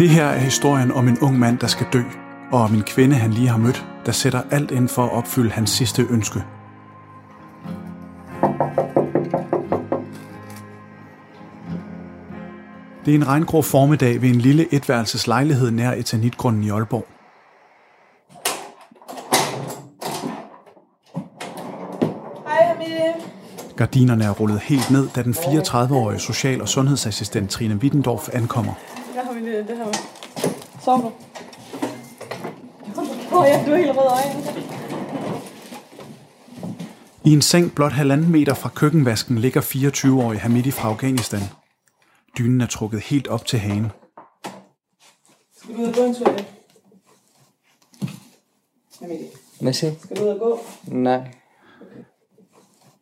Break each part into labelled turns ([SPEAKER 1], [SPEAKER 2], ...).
[SPEAKER 1] Det her er historien om en ung mand, der skal dø, og om en kvinde, han lige har mødt, der sætter alt ind for at opfylde hans sidste ønske. Det er en regngrå formiddag ved en lille etværelses lejlighed nær Etanitgrunden i Aalborg.
[SPEAKER 2] Hej Emilie.
[SPEAKER 1] Gardinerne er rullet helt ned, da den 34-årige social- og sundhedsassistent Trine Wittendorf ankommer.
[SPEAKER 2] Har Emilie, det her. Sover du? Åh oh, ja, du er helt rød i øjnene.
[SPEAKER 1] I en seng blot halvanden meter fra køkkenvasken ligger 24-årige Hamidi fra Afghanistan. Dynen er trukket helt op til hagen.
[SPEAKER 2] Skal du ud og gå en tur? Emilie? Emilie,
[SPEAKER 3] Hvad siger
[SPEAKER 2] skal du ud og gå?
[SPEAKER 3] Nej.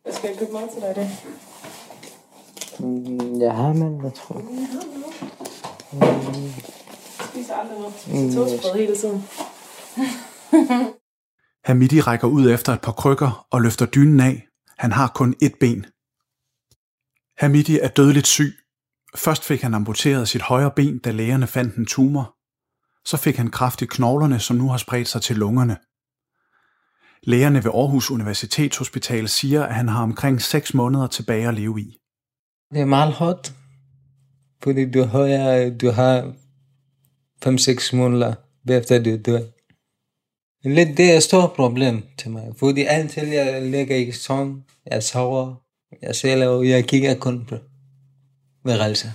[SPEAKER 2] Jeg skal købe mad til dig i dag.
[SPEAKER 3] Mm, Jeg har, men jeg tror...
[SPEAKER 2] Jeg spiser aldrig noget. Spiser toastbrød hele tiden.
[SPEAKER 1] Hamidi rækker ud efter et par krykker og løfter dynen af. Han har kun ét ben. Hamidi er dødeligt syg. Først fik han amputeret sit højre ben, da lægerne fandt en tumor. Så fik han kræft i knoglerne, som nu har spredt sig til lungerne. Lægerne ved Aarhus Universitetshospital siger, at han har omkring 6 måneder tilbage at leve i.
[SPEAKER 3] Det er meget hårdt. Fordi du har, du har 5-6 måneder, efter du dør. Lidt det er et stort problem til mig. Fordi altid jeg ligger i seng, jeg sover, jeg sælger, og jeg kigger kun på værelser.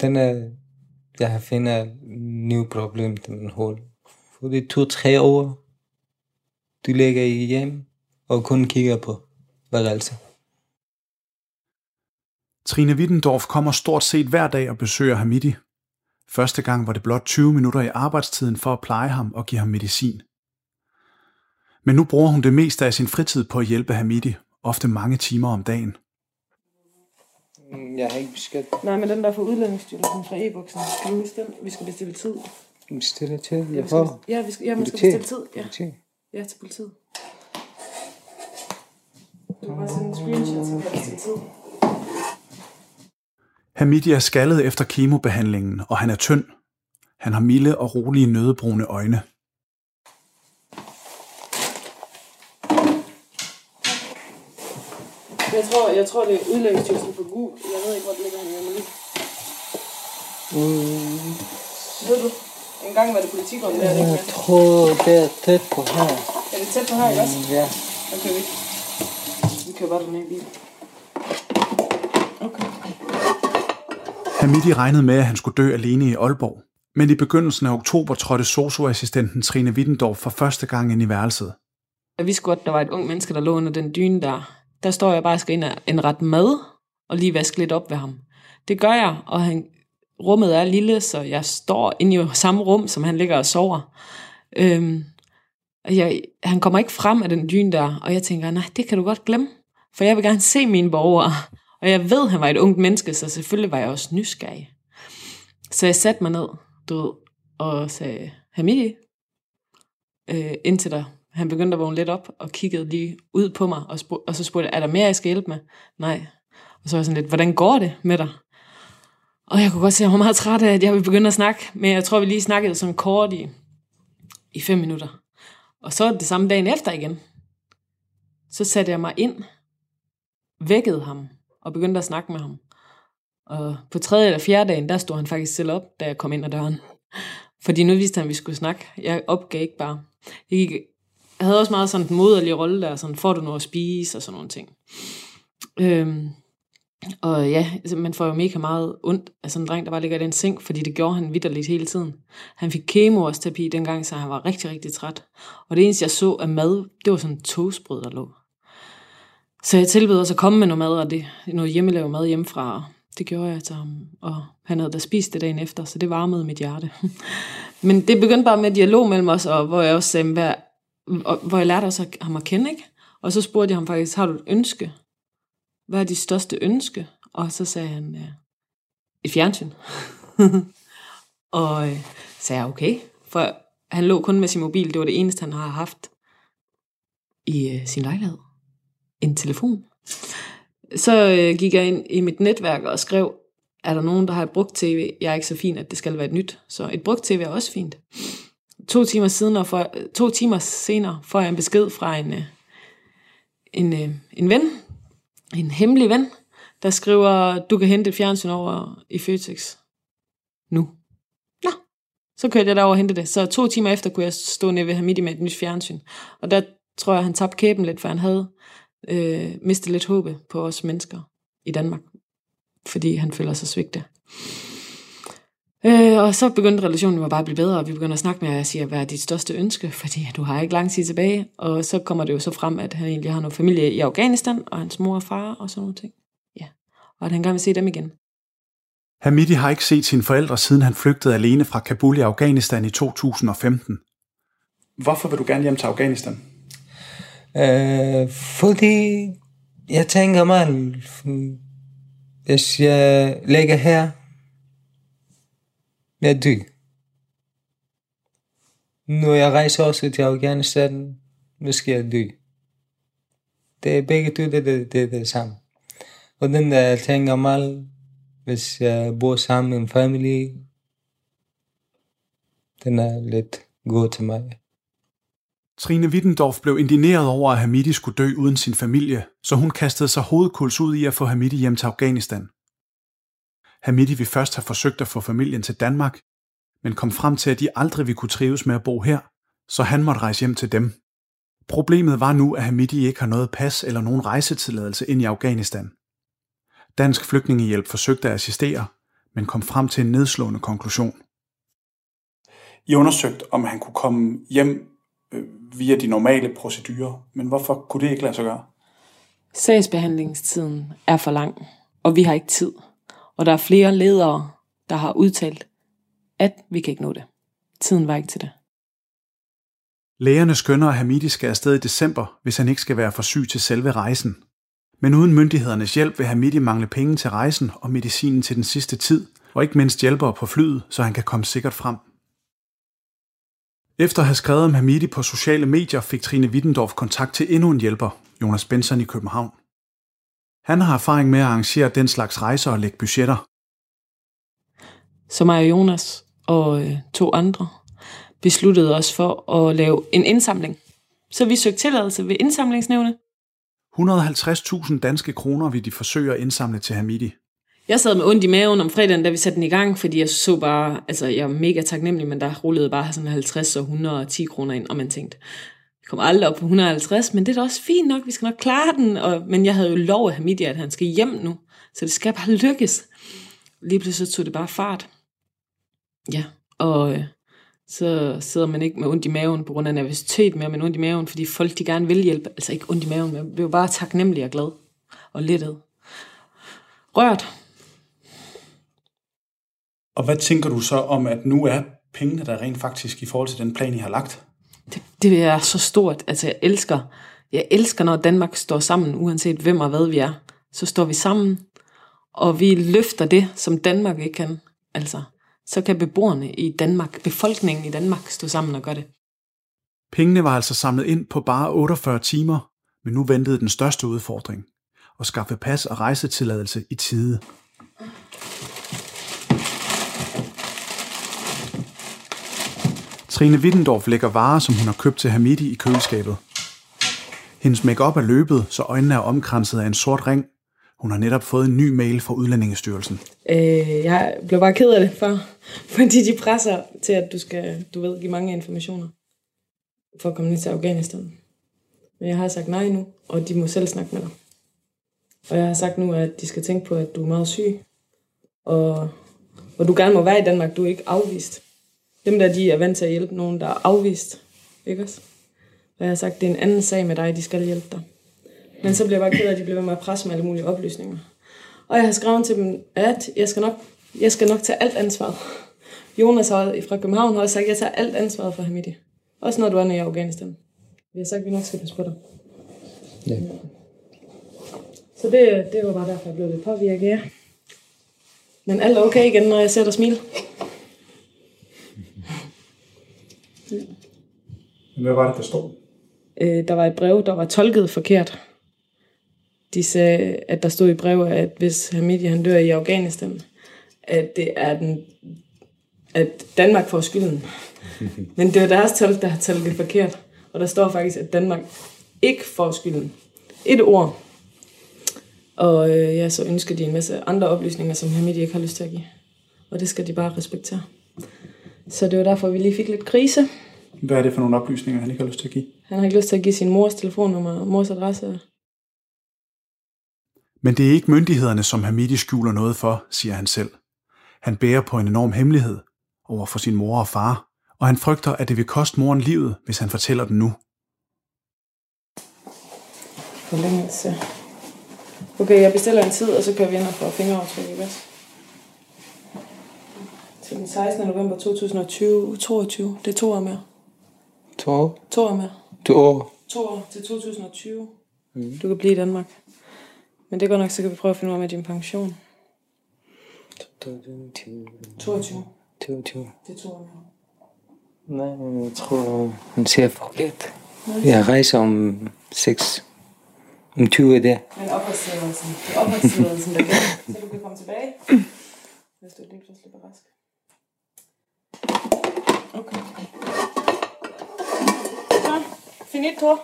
[SPEAKER 3] Den er, jeg har fundet et nyt problem til min hoved. Fordi to-tre år, du ligger i hjem, og kun kigger på værelser.
[SPEAKER 1] Trine Wittendorf kommer stort set hver dag og besøger Hamidi. Første gang var det blot 20 minutter i arbejdstiden for at pleje ham og give ham medicin. Men nu bruger hun det meste af sin fritid på at hjælpe Hamidi, ofte mange timer om dagen.
[SPEAKER 3] Jeg har ikke besked.
[SPEAKER 2] Nej, men den der fra udlændingsstyrelsen fra e-boksen, skal du huske den? Vi skal bestille tid.
[SPEAKER 3] Bestille til,
[SPEAKER 2] Ja,
[SPEAKER 3] jeg
[SPEAKER 2] vi skal,
[SPEAKER 3] får.
[SPEAKER 2] ja, vi skal, ja, man skal bestille tid. Ja, ja til politiet. Du kan bare sende en screenshot, så kan du bestille tid.
[SPEAKER 1] Hamidi er skaldet efter kemobehandlingen, og han er tynd. Han har milde og rolige nødebrune øjne.
[SPEAKER 2] Jeg tror, jeg tror det er udlændingsstyrelsen på Gul. Jeg ved ikke, hvor det ligger henne. Men...
[SPEAKER 3] Mm,
[SPEAKER 2] Ved du? En gang var det politigården der, er ikke
[SPEAKER 3] jeg tror, det er tæt på her.
[SPEAKER 2] Er det tæt på her, ikke også?
[SPEAKER 3] Mm, Ja.
[SPEAKER 2] Okay, vi. Vi kører bare den her bil.
[SPEAKER 1] Hamidi regnede med, at han skulle dø alene i Aalborg. Men i begyndelsen af oktober trådte socioassistenten Trine Wittendorf for første gang ind i værelset.
[SPEAKER 2] Jeg vidste godt, der var et ung menneske, der lå under den dyne der. Der står jeg bare og skal ind og indrette mad, og lige vaske lidt op ved ham. Det gør jeg, og han, rummet er lille, så jeg står inde i samme rum, som han ligger og sover. Øhm, og jeg, han kommer ikke frem af den dyne der, og jeg tænker, nej, det kan du godt glemme, for jeg vil gerne se mine borgere. Og jeg ved, han var et ungt menneske, så selvfølgelig var jeg også nysgerrig. Så jeg satte mig ned, du ved, og sagde, Hamidi, øh, indtil der han begyndte at vågne lidt op og kiggede lige ud på mig, og, spurg- og så spurgte jeg, er der mere, jeg skal hjælpe med? Nej. Og så var jeg sådan lidt, hvordan går det med dig? Og jeg kunne godt se, at jeg var meget træt af, at jeg ville begynde at snakke, men jeg tror, vi lige snakkede sådan kort i, i fem minutter. Og så det samme dagen efter igen. Så satte jeg mig ind, vækkede ham, og begyndte at snakke med ham. Og på tredje eller fjerde dagen, der stod han faktisk selv op, da jeg kom ind ad døren. Fordi nu vidste han, at vi skulle snakke. Jeg opgav ikke bare. Jeg, gik, jeg havde også meget sådan en moderlig rolle der, sådan, får du noget at spise og sådan nogle ting. Øhm, og ja, altså, man får jo mega meget ondt af sådan en dreng, der bare ligger i den seng, fordi det gjorde han vidderligt hele tiden. Han fik kemoterapi dengang, så han var rigtig, rigtig træt. Og det eneste, jeg så af mad, det var sådan en toastbrød, der lå. Så jeg tilbød også at komme med noget mad, og det noget hjemmelavet mad hjemmefra. og Det gjorde jeg til ham, og han havde da spist det dagen efter, så det varmede mit hjerte. Men det begyndte bare med dialog mellem os, og hvor jeg også sagde, hvad, og, hvor jeg lærte også ham at kende, ikke? Og så spurgte jeg ham faktisk, har du et ønske? Hvad er dit største ønske? Og så sagde han, ja, et fjernsyn. og øh, sagde jeg, okay. For han lå kun med sin mobil, det var det eneste, han har haft i øh, sin lejlighed. En telefon. Så øh, gik jeg ind i mit netværk og skrev, er der nogen, der har et brugt tv? Jeg er ikke så fin, at det skal være et nyt. Så et brugt tv er også fint. To timer, siden og for, øh, to timer senere får jeg en besked fra en, øh, en, øh, en ven, en hemmelig ven, der skriver, du kan hente et fjernsyn over i Føtex nu. Nå, så kørte jeg derover og hentede det. Så to timer efter kunne jeg stå nede ved Hamidi med et nyt fjernsyn. Og der tror jeg, han tabte kæben lidt, for han havde øh, mistet lidt håbet på os mennesker i Danmark. Fordi han føler sig svigtet. Øh, og så begyndte relationen jo bare at blive bedre, og vi begynder at snakke med, at jeg siger, hvad er dit største ønske? Fordi du har ikke lang tid tilbage. Og så kommer det jo så frem, at han egentlig har noget familie i Afghanistan, og hans mor og far og sådan nogle ting. Ja. Og at han gerne vil se dem igen.
[SPEAKER 1] Hamidi har ikke set sine forældre, siden han flygtede alene fra Kabul i Afghanistan i 2015. Hvorfor vil du gerne hjem til Afghanistan?
[SPEAKER 3] Øh, fordi jeg tænker mig, hvis jeg ligger her, jeg dør. Når jeg rejser også til Afghanistan, måske jeg dø. Det er begge to, det, det, det det samme. Og den der jeg tænker mig, hvis jeg bor sammen med en familie, den er lidt god til mig.
[SPEAKER 1] Trine Wittendorf blev indineret over, at Hamidi skulle dø uden sin familie, så hun kastede sig hovedkuls ud i at få Hamidi hjem til Afghanistan. Hamidi ville først have forsøgt at få familien til Danmark, men kom frem til, at de aldrig ville kunne trives med at bo her, så han måtte rejse hjem til dem. Problemet var nu, at Hamidi ikke har noget pas eller nogen rejsetilladelse ind i Afghanistan. Dansk Flygtningehjælp forsøgte at assistere, men kom frem til en nedslående konklusion. I undersøgte, om han kunne komme hjem øh, via de normale procedurer, men hvorfor kunne det ikke lade sig gøre?
[SPEAKER 2] Sagsbehandlingstiden er for lang, og vi har ikke tid. Og der er flere ledere, der har udtalt, at vi kan ikke nå det. Tiden var ikke til det.
[SPEAKER 1] Lægerne skønner, at Hamidi skal afsted i december, hvis han ikke skal være for syg til selve rejsen. Men uden myndighedernes hjælp vil Hamidi mangle penge til rejsen og medicinen til den sidste tid, og ikke mindst hjælpere på flyet, så han kan komme sikkert frem. Efter at have skrevet om Hamidi på sociale medier, fik Trine Wittendorf kontakt til endnu en hjælper, Jonas Benson i København. Han har erfaring med at arrangere den slags rejser og lægge budgetter.
[SPEAKER 2] Så mig og Jonas og øh, to andre besluttede os for at lave en indsamling. Så vi søgte tilladelse ved indsamlingsnævnet.
[SPEAKER 1] 150.000 danske kroner vil de forsøge at indsamle til Hamidi.
[SPEAKER 2] Jeg sad med ondt i maven om fredagen, da vi satte den i gang, fordi jeg så bare, altså jeg er mega taknemmelig, men der rullede bare sådan 50 og 110 kroner ind, og man tænkte, vi kommer aldrig op på 150, men det er da også fint nok, vi skal nok klare den. Og, men jeg havde jo lov af Hamidia, at han skal hjem nu, så det skal bare lykkes. Lige pludselig tog det bare fart. Ja, og øh, så sidder man ikke med ondt i maven på grund af nervøsitet mere, men ondt i maven, fordi folk de gerne vil hjælpe. Altså ikke ondt i maven, men vi er jo bare taknemmelig og glad og lettet. Rørt.
[SPEAKER 1] Og hvad tænker du så om, at nu er pengene der rent faktisk i forhold til den plan, I har lagt?
[SPEAKER 2] Det, det er så stort. Altså jeg elsker, jeg elsker, når Danmark står sammen, uanset hvem og hvad vi er. Så står vi sammen, og vi løfter det, som Danmark ikke kan. Altså, så kan beboerne i Danmark, befolkningen i Danmark, stå sammen og gøre det.
[SPEAKER 1] Pengene var altså samlet ind på bare 48 timer, men nu ventede den største udfordring. At skaffe pas og rejsetilladelse i tide. Trine Wittendorf lægger varer, som hun har købt til Hamidi i køleskabet. Hendes makeup er løbet, så øjnene er omkranset af en sort ring. Hun har netop fået en ny mail fra Udlændingestyrelsen.
[SPEAKER 2] Øh, jeg blev bare ked af det, for, fordi de presser til, at du skal, du ved, give mange informationer for at komme ned til Afghanistan. Men jeg har sagt nej nu, og de må selv snakke med dig. Og jeg har sagt nu, at de skal tænke på, at du er meget syg, og, og du gerne må være i Danmark, du er ikke afvist. Dem der, de er vant til at hjælpe nogen, der er afvist. Ikke også? Og jeg har sagt, det er en anden sag med dig, de skal hjælpe dig. Men så bliver jeg bare ked af, at de bliver ved med at presse med alle mulige oplysninger. Og jeg har skrevet til dem, at jeg skal nok, jeg skal nok tage alt ansvaret. Jonas har, fra København har også sagt, at jeg tager alt ansvaret for Hamidi. Også når du er nede i Afghanistan. Vi har sagt, at vi nok skal passe på dig.
[SPEAKER 3] Ja.
[SPEAKER 2] Så det, det var bare derfor, jeg blev lidt påvirket, ja. Men alt er okay igen, når jeg ser dig smile.
[SPEAKER 1] Hvad var det, der stod?
[SPEAKER 2] Øh, der var et brev, der var tolket forkert. De sagde, at der stod i brevet, at hvis Hamidi han dør i Afghanistan, at det er den, at Danmark får skylden. Men det er deres tal, der har talt forkert. Og der står faktisk, at Danmark ikke får skylden. Et ord. Og øh, ja, så ønsker de en masse andre oplysninger, som Hamidi ikke har lyst til at give. Og det skal de bare respektere. Så det var derfor, vi lige fik lidt krise.
[SPEAKER 1] Hvad er det for nogle oplysninger, han ikke har lyst til at give?
[SPEAKER 2] Han har ikke lyst til at give sin mors telefonnummer og mors adresse.
[SPEAKER 1] Men det er ikke myndighederne, som Hamidi skjuler noget for, siger han selv. Han bærer på en enorm hemmelighed over for sin mor og far, og han frygter, at det vil koste moren livet, hvis han fortæller den nu.
[SPEAKER 2] Forlængelse. Okay, jeg bestiller en tid, og så kører vi ind og får fingeraftryk i gas. Til den 16. november 2020, 22. Det er to år mere.
[SPEAKER 3] To år?
[SPEAKER 2] To år mere.
[SPEAKER 3] To år.
[SPEAKER 2] To år til 2020. Mm. Du kan blive i Danmark. Men det går nok, så kan vi prøve at finde ud af med din pension. 22.
[SPEAKER 3] 22.
[SPEAKER 2] Det er to år mere.
[SPEAKER 3] Nej, jeg tror, han siger forkert. Jeg rejser om 6, om 20 der.
[SPEAKER 2] Men opholdstilladelsen, det er opholdstilladelsen, der gælder, så du kan komme tilbage, hvis du lige pludselig bliver rask. Okay. Så, finito.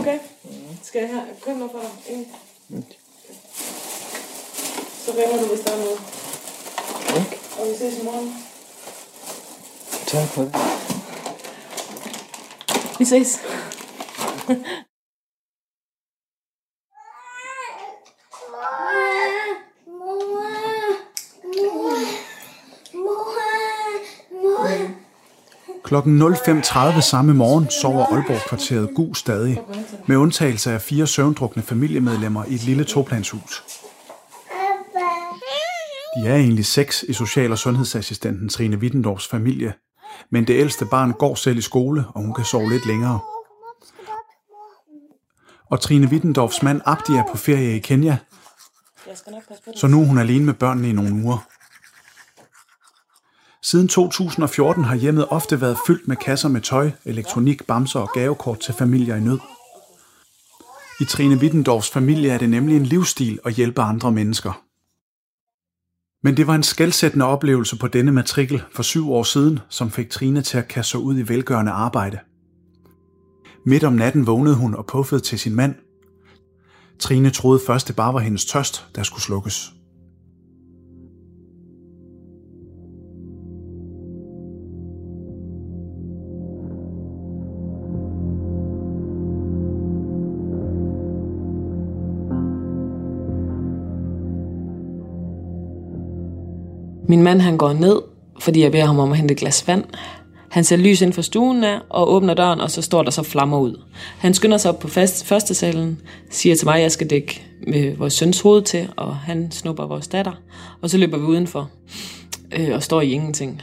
[SPEAKER 2] Okay. Skal jeg her købe noget for dig? Ingen? Så ringer du, hvis der er noget.
[SPEAKER 3] Okay.
[SPEAKER 2] Og vi ses i morgen.
[SPEAKER 3] Tak for det.
[SPEAKER 2] Vi ses.
[SPEAKER 1] Klokken 05.30 samme morgen sover Aalborg-kvarteret Gu stadig, med undtagelse af fire søvndrukne familiemedlemmer i et lille toplanshus. De er egentlig seks i social- og sundhedsassistenten Trine Wittendorfs familie, men det ældste barn går selv i skole, og hun kan sove lidt længere. Og Trine Wittendorfs mand Abdi er på ferie i Kenya, så nu er hun alene med børnene i nogle uger. Siden 2014 har hjemmet ofte været fyldt med kasser med tøj, elektronik, bamser og gavekort til familier i nød. I Trine Wittendorfs familie er det nemlig en livsstil at hjælpe andre mennesker. Men det var en skældsættende oplevelse på denne matrikel for syv år siden, som fik Trine til at kaste sig ud i velgørende arbejde. Midt om natten vågnede hun og puffede til sin mand. Trine troede først, det bare var hendes tørst, der skulle slukkes.
[SPEAKER 2] Min mand han går ned, fordi jeg beder ham om at hente et glas vand. Han ser lys ind for stuen af og åbner døren, og så står der så flammer ud. Han skynder sig op på fast, første salen, siger til mig, at jeg skal dække med vores søns hoved til, og han snupper vores datter. Og så løber vi udenfor øh, og står i ingenting.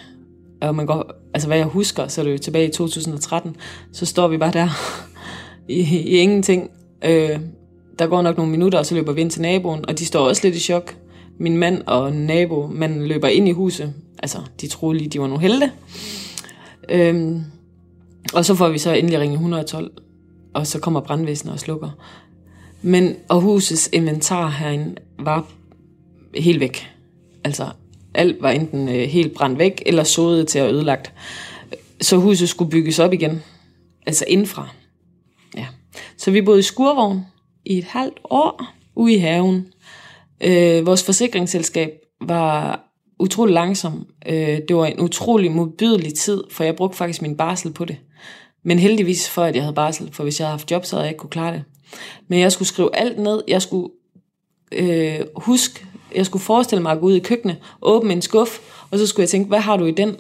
[SPEAKER 2] Og man går, altså hvad jeg husker, så er det jo tilbage i 2013, så står vi bare der i, i ingenting. Øh, der går nok nogle minutter, og så løber vi ind til naboen, og de står også lidt i chok. Min mand og nabo, man løber ind i huset. Altså, de troede lige, de var nogle helte. Øhm, og så får vi så endelig ringe 112, og så kommer brandvæsenet og slukker. Men, og husets inventar herinde var helt væk. Altså, alt var enten øh, helt brændt væk, eller sodet til at ødelagt. Så huset skulle bygges op igen. Altså indfra. Ja. Så vi boede i skurvogn i et halvt år ude i haven. Øh, vores forsikringsselskab var utrolig langsom. Øh, det var en utrolig modbydelig tid, for jeg brugte faktisk min barsel på det. Men heldigvis for, at jeg havde barsel, for hvis jeg havde haft job, så havde jeg ikke kunne klare det. Men jeg skulle skrive alt ned. Jeg skulle øh, huske, jeg skulle forestille mig at gå ud i køkkenet, åbne en skuff, og så skulle jeg tænke, hvad har du i den?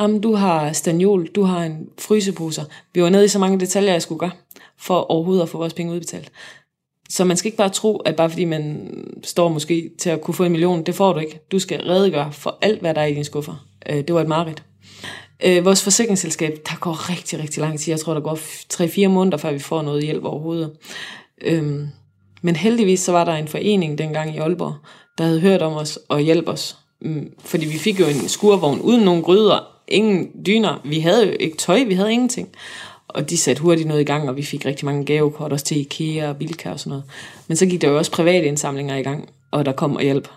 [SPEAKER 2] Jamen, du har stagnol, du har en fryseposer. Vi var nede i så mange detaljer, jeg skulle gøre, for overhovedet at få vores penge udbetalt. Så man skal ikke bare tro, at bare fordi man står måske til at kunne få en million, det får du ikke. Du skal redegøre for alt, hvad der er i dine skuffer. Øh, det var et mareridt. Øh, vores forsikringsselskab, der går rigtig, rigtig lang tid. Jeg tror, der går 3-4 måneder, før vi får noget hjælp overhovedet. Øhm, men heldigvis så var der en forening dengang i Aalborg, der havde hørt om os og hjælp os. Mm, fordi vi fik jo en skurvogn uden nogen gryder, ingen dyner. Vi havde jo ikke tøj, vi havde ingenting. Og de satte hurtigt noget i gang, og vi fik rigtig mange gavekort også til IKEA og Bilka og sådan noget. Men så gik der jo også private indsamlinger i gang, og der kom og hjælp.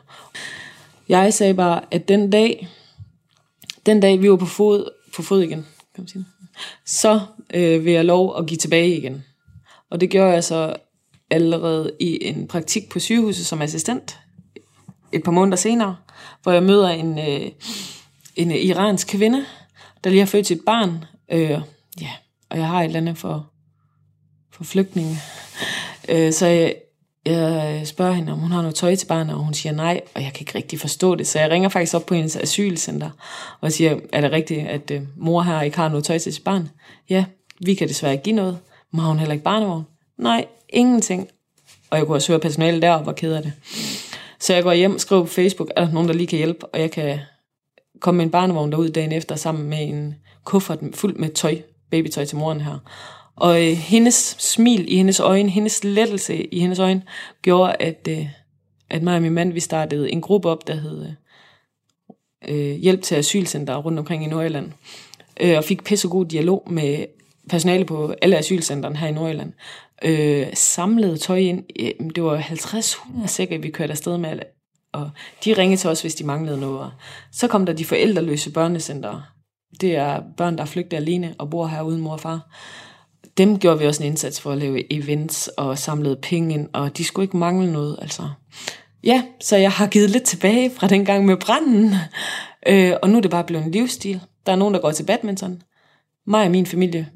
[SPEAKER 2] Jeg sagde bare, at den dag, den dag vi var på fod, på fod igen, kan man sige, så øh, vil jeg lov at give tilbage igen. Og det gjorde jeg så allerede i en praktik på sygehuset som assistent, et par måneder senere, hvor jeg møder en, øh, en iransk kvinde, der lige har født sit barn, øh, ja, og jeg har et eller andet for, for flygtninge. Øh, så jeg, jeg spørger hende, om hun har noget tøj til barnet, og hun siger nej, og jeg kan ikke rigtig forstå det. Så jeg ringer faktisk op på hendes asylcenter, og siger, er det rigtigt, at øh, mor her ikke har noget tøj til sit barn? Ja, vi kan desværre ikke give noget. Men har hun heller ikke barnevogn? Nej, ingenting. Og jeg kunne også høre personalet der, og var ked af det. Så jeg går hjem og skriver på Facebook, er der nogen, der lige kan hjælpe, og jeg kan komme med en barnevogn derud dagen efter, sammen med en kuffert fuld med tøj, babytøj til moren her. Og øh, hendes smil i hendes øjne, hendes lettelse i hendes øjne, gjorde, at, øh, at mig og min mand, vi startede en gruppe op, der hed øh, øh Hjælp til Asylcenter rundt omkring i Nordjylland. Øh, og fik pisse god dialog med personale på alle asylcentrene her i Nordjylland. Øh, samlede tøj ind. Det var 50-100 sikkert, vi kørte afsted med. Og de ringede til os, hvis de manglede noget. Så kom der de forældreløse børnecenter. Det er børn, der flygter alene og bor her uden mor og far dem gjorde vi også en indsats for at lave events og samlede penge ind, og de skulle ikke mangle noget, altså. Ja, så jeg har givet lidt tilbage fra den gang med branden, øh, og nu er det bare blevet en livsstil. Der er nogen, der går til badminton. Mig og min familie,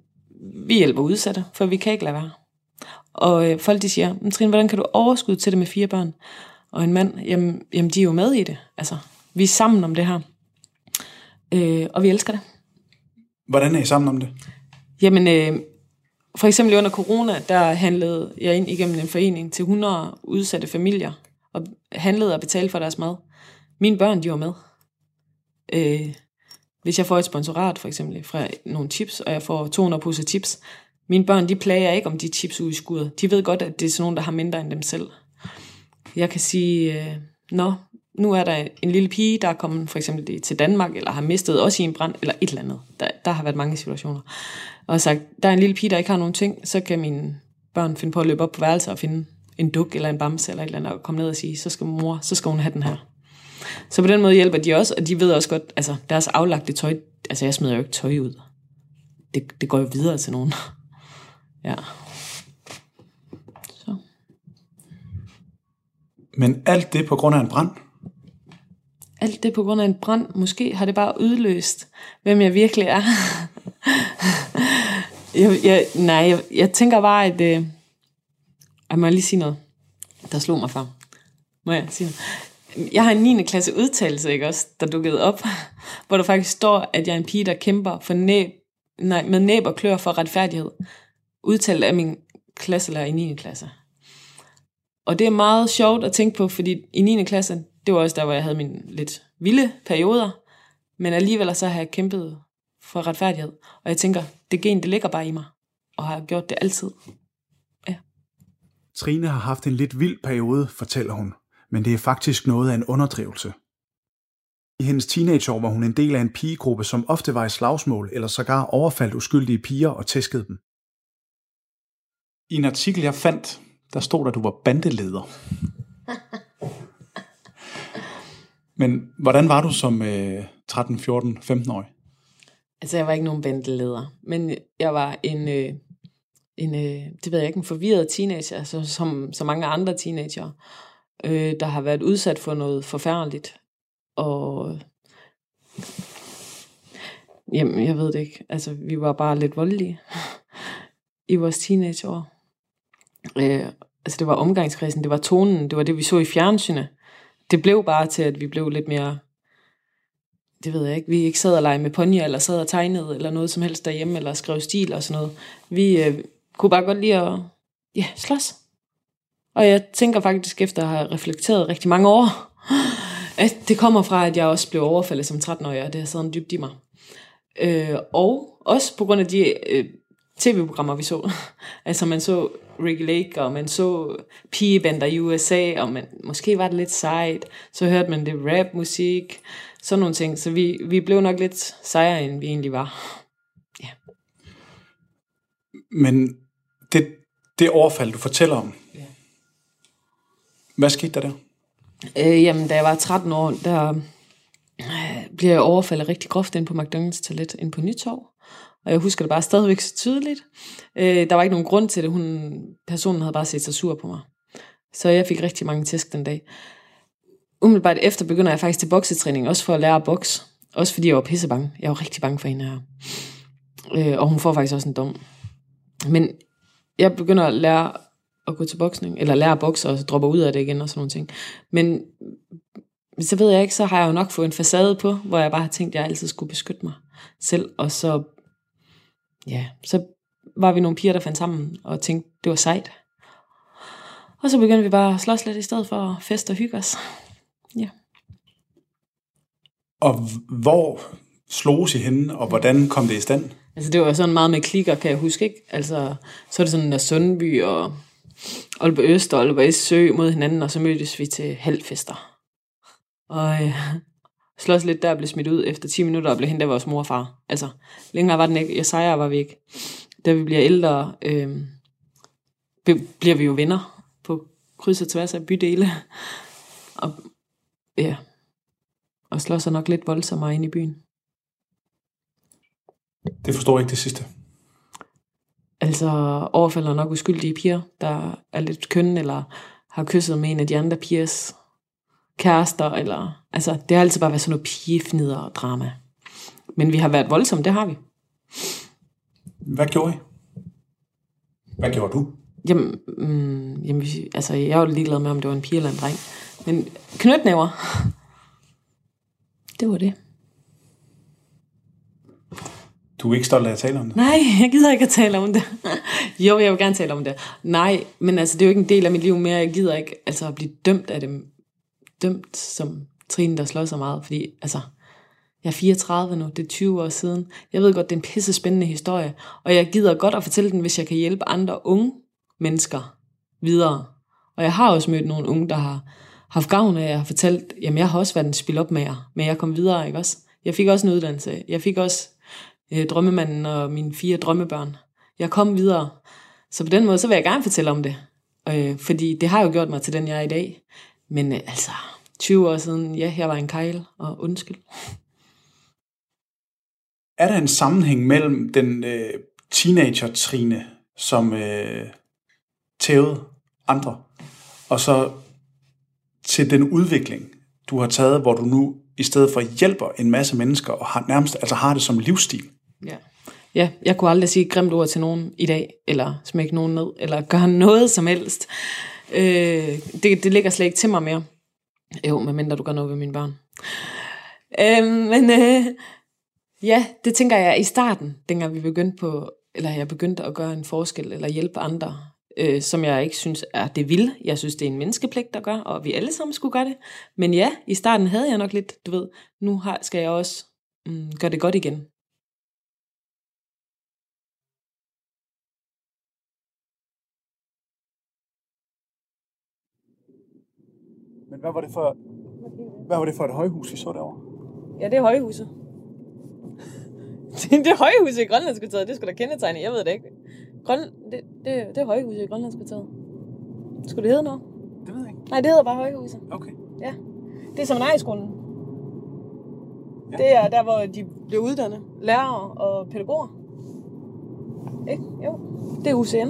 [SPEAKER 2] vi hjælper udsatte, for vi kan ikke lade være. Og øh, folk de siger, Trine, hvordan kan du overskud til det med fire børn? Og en mand, jamen, jamen de er jo med i det. Altså, vi er sammen om det her. Øh, og vi elsker det.
[SPEAKER 1] Hvordan er I sammen om det?
[SPEAKER 2] Jamen, øh, for eksempel under corona, der handlede jeg ind igennem en forening til 100 udsatte familier, og handlede og betalte for deres mad. Mine børn, de var med. Øh, hvis jeg får et sponsorat, for eksempel, fra nogle chips, og jeg får 200 poser chips, mine børn, de plager ikke om de chips ude i skuddet. De ved godt, at det er sådan nogen, der har mindre end dem selv. Jeg kan sige, øh, nå, nu er der en lille pige, der er kommet for eksempel til Danmark, eller har mistet også i en brand, eller et eller andet. Der, der har været mange situationer. Og sagt, der er en lille pige, der ikke har nogen ting, så kan mine børn finde på at løbe op på værelset og finde en duk eller en bamse eller et eller andet, og komme ned og sige, så skal mor, så skal hun have den her. Så på den måde hjælper de også, og de ved også godt, altså deres aflagte tøj, altså jeg smider jo ikke tøj ud. Det, det går jo videre til nogen. ja. Så.
[SPEAKER 1] Men alt det på grund af en brand?
[SPEAKER 2] Alt det på grund af en brand. Måske har det bare udløst, hvem jeg virkelig er. jeg, jeg, nej, jeg, jeg tænker bare, at... Øh, jeg må lige sige noget, der slog mig før. Må jeg sige noget? Jeg har en 9. klasse udtalelse, ikke også, der dukkede op, hvor der faktisk står, at jeg er en pige, der kæmper for næb, nej, med næb og klør for retfærdighed. Udtalt af min klasselærer i 9. klasse. Og det er meget sjovt at tænke på, fordi i 9. klasse, det var også der, hvor jeg havde mine lidt vilde perioder, men alligevel så har jeg kæmpet for retfærdighed. Og jeg tænker, det gen, det ligger bare i mig, og har gjort det altid. Ja.
[SPEAKER 1] Trine har haft en lidt vild periode, fortæller hun, men det er faktisk noget af en underdrivelse. I hendes teenageår var hun en del af en pigegruppe, som ofte var i slagsmål eller sågar overfaldt uskyldige piger og tæskede dem. I en artikel, jeg fandt, der stod der, at du var bandeleder. Men hvordan var du som øh, 13, 14, 15-årig?
[SPEAKER 2] Altså, jeg var ikke nogen bandeleder, men jeg var en, øh, en øh, det ved jeg ikke, en forvirret teenager, altså, som så mange andre teenager, øh, der har været udsat for noget forfærdeligt. Og jamen, jeg ved det ikke. Altså, vi var bare lidt voldelige i vores teenageår. Øh, altså, det var omgangskredsen, det var tonen, det var det, vi så i fjernsynet det blev bare til, at vi blev lidt mere, det ved jeg ikke, vi ikke sad og legede med ponyer, eller sad og tegnede, eller noget som helst derhjemme, eller skrev stil og sådan noget. Vi øh, kunne bare godt lide at, ja, slås. Og jeg tænker faktisk, efter at have reflekteret rigtig mange år, at det kommer fra, at jeg også blev overfaldet som 13-årig, og det har siddet dybt i mig. Øh, og også på grund af de øh, tv-programmer, vi så. altså man så Ricky Lake, og man så pigebander i USA, og man, måske var det lidt sejt. Så hørte man det rap-musik, sådan nogle ting. Så vi, vi blev nok lidt sejere, end vi egentlig var. Ja.
[SPEAKER 1] Men det, det overfald, du fortæller om, ja. hvad skete der der?
[SPEAKER 2] Øh, jamen, da jeg var 13 år, der øh, bliver jeg overfaldet rigtig groft ind på McDonald's toilet ind på Nytorv. Og jeg husker det bare stadigvæk så tydeligt. Øh, der var ikke nogen grund til det. Hun, personen havde bare set sig sur på mig. Så jeg fik rigtig mange tæsk den dag. Umiddelbart efter begynder jeg faktisk til boksetræning, også for at lære at bokse. Også fordi jeg var pissebange. Jeg var rigtig bange for hende her. Øh, og hun får faktisk også en dom. Men jeg begynder at lære at gå til boksning, eller lære at bokse, og så dropper ud af det igen og sådan nogle ting. Men så ved jeg ikke, så har jeg jo nok fået en facade på, hvor jeg bare har tænkt, at jeg altid skulle beskytte mig selv, og så, ja, så var vi nogle piger, der fandt sammen, og tænkte, det var sejt. Og så begyndte vi bare at slås lidt i stedet for at feste og hygge os. Ja.
[SPEAKER 1] Og hvor sloges I henne, og hvordan kom det i stand?
[SPEAKER 2] Altså det var sådan meget med klikker, kan jeg huske, ikke? Altså, så er det sådan der Sundby og Aalborg Øst og Aalborg Sø mod hinanden, og så mødtes vi til halvfester. Og øh, slås lidt der blev smidt ud efter 10 minutter og blev hentet af vores mor og far. Altså, længere var den ikke. Jeg sejrer var vi ikke. Da vi bliver ældre, øh, bliver vi jo venner på kryds og tværs af bydele. Og ja, og slår sig nok lidt voldsommere ind i byen.
[SPEAKER 1] Det forstår jeg ikke det sidste.
[SPEAKER 2] Altså overfalder nok uskyldige piger, der er lidt kønne, eller har kysset med en af de andre pigers kærester, eller, altså det har altid bare været sådan noget pigefnider og drama. Men vi har været voldsomme, det har vi.
[SPEAKER 1] Hvad gjorde I? Hvad gjorde du?
[SPEAKER 2] Jamen, mm, jamen altså jeg var ligeglad med, om det var en pige eller en dreng. Men knytnæver, det var det.
[SPEAKER 1] Du er ikke stolt af at tale om det?
[SPEAKER 2] Nej, jeg gider ikke at tale om det. jo, jeg vil gerne tale om det. Nej, men altså, det er jo ikke en del af mit liv mere. Jeg gider ikke altså, at blive dømt af dem. Dømt som Trine, der slår så meget. Fordi, altså, jeg er 34 nu, det er 20 år siden. Jeg ved godt, det er en pisse spændende historie. Og jeg gider godt at fortælle den, hvis jeg kan hjælpe andre unge mennesker videre. Og jeg har også mødt nogle unge, der har haft gavn af, at jeg har fortalt, jamen jeg har også været en spil op med jer, men jeg kom videre, ikke også? Jeg fik også en uddannelse. Jeg fik også øh, drømmemanden og mine fire drømmebørn. Jeg kom videre. Så på den måde, så vil jeg gerne fortælle om det. Øh, fordi det har jo gjort mig til den, jeg er i dag. Men øh, altså, 20 år siden, ja, jeg var en kejl, og undskyld.
[SPEAKER 1] Er der en sammenhæng mellem den øh, teenager-trine, som øh, tævede andre, og så til den udvikling, du har taget, hvor du nu i stedet for hjælper en masse mennesker, og har nærmest altså har det som livsstil?
[SPEAKER 2] Ja. Ja, jeg kunne aldrig sige et grimt ord til nogen i dag, eller smække nogen ned, eller gøre noget som helst. Øh, det, det ligger slet ikke til mig mere. Jo, medmindre du gør noget ved mine børn. Øh, men øh, ja, det tænker jeg i starten, dengang vi begyndte på, eller jeg begyndte at gøre en forskel, eller hjælpe andre, øh, som jeg ikke synes er det vil. Jeg synes, det er en menneskepligt at gøre, og vi alle sammen skulle gøre det. Men ja, i starten havde jeg nok lidt, du ved, nu har, skal jeg også mm, gøre det godt igen.
[SPEAKER 1] Hvad var det for, hvad var det for et højhus, I så derovre?
[SPEAKER 2] Ja, det er højhuset. det er højhuset i Grønlandskvarteret, det skulle da kendetegne, jeg ved det ikke. Grøn, det, det, det er højhuset i Grønlandskvarteret. Skulle det hedde noget?
[SPEAKER 1] Det ved jeg ikke.
[SPEAKER 2] Nej, det hedder bare højhuset.
[SPEAKER 1] Okay.
[SPEAKER 2] Ja. Det er seminarieskolen.
[SPEAKER 1] Ja.
[SPEAKER 2] Det er der, hvor de bliver uddannet. Lærere og pædagoger. Ikke? Jo. Det er UCN.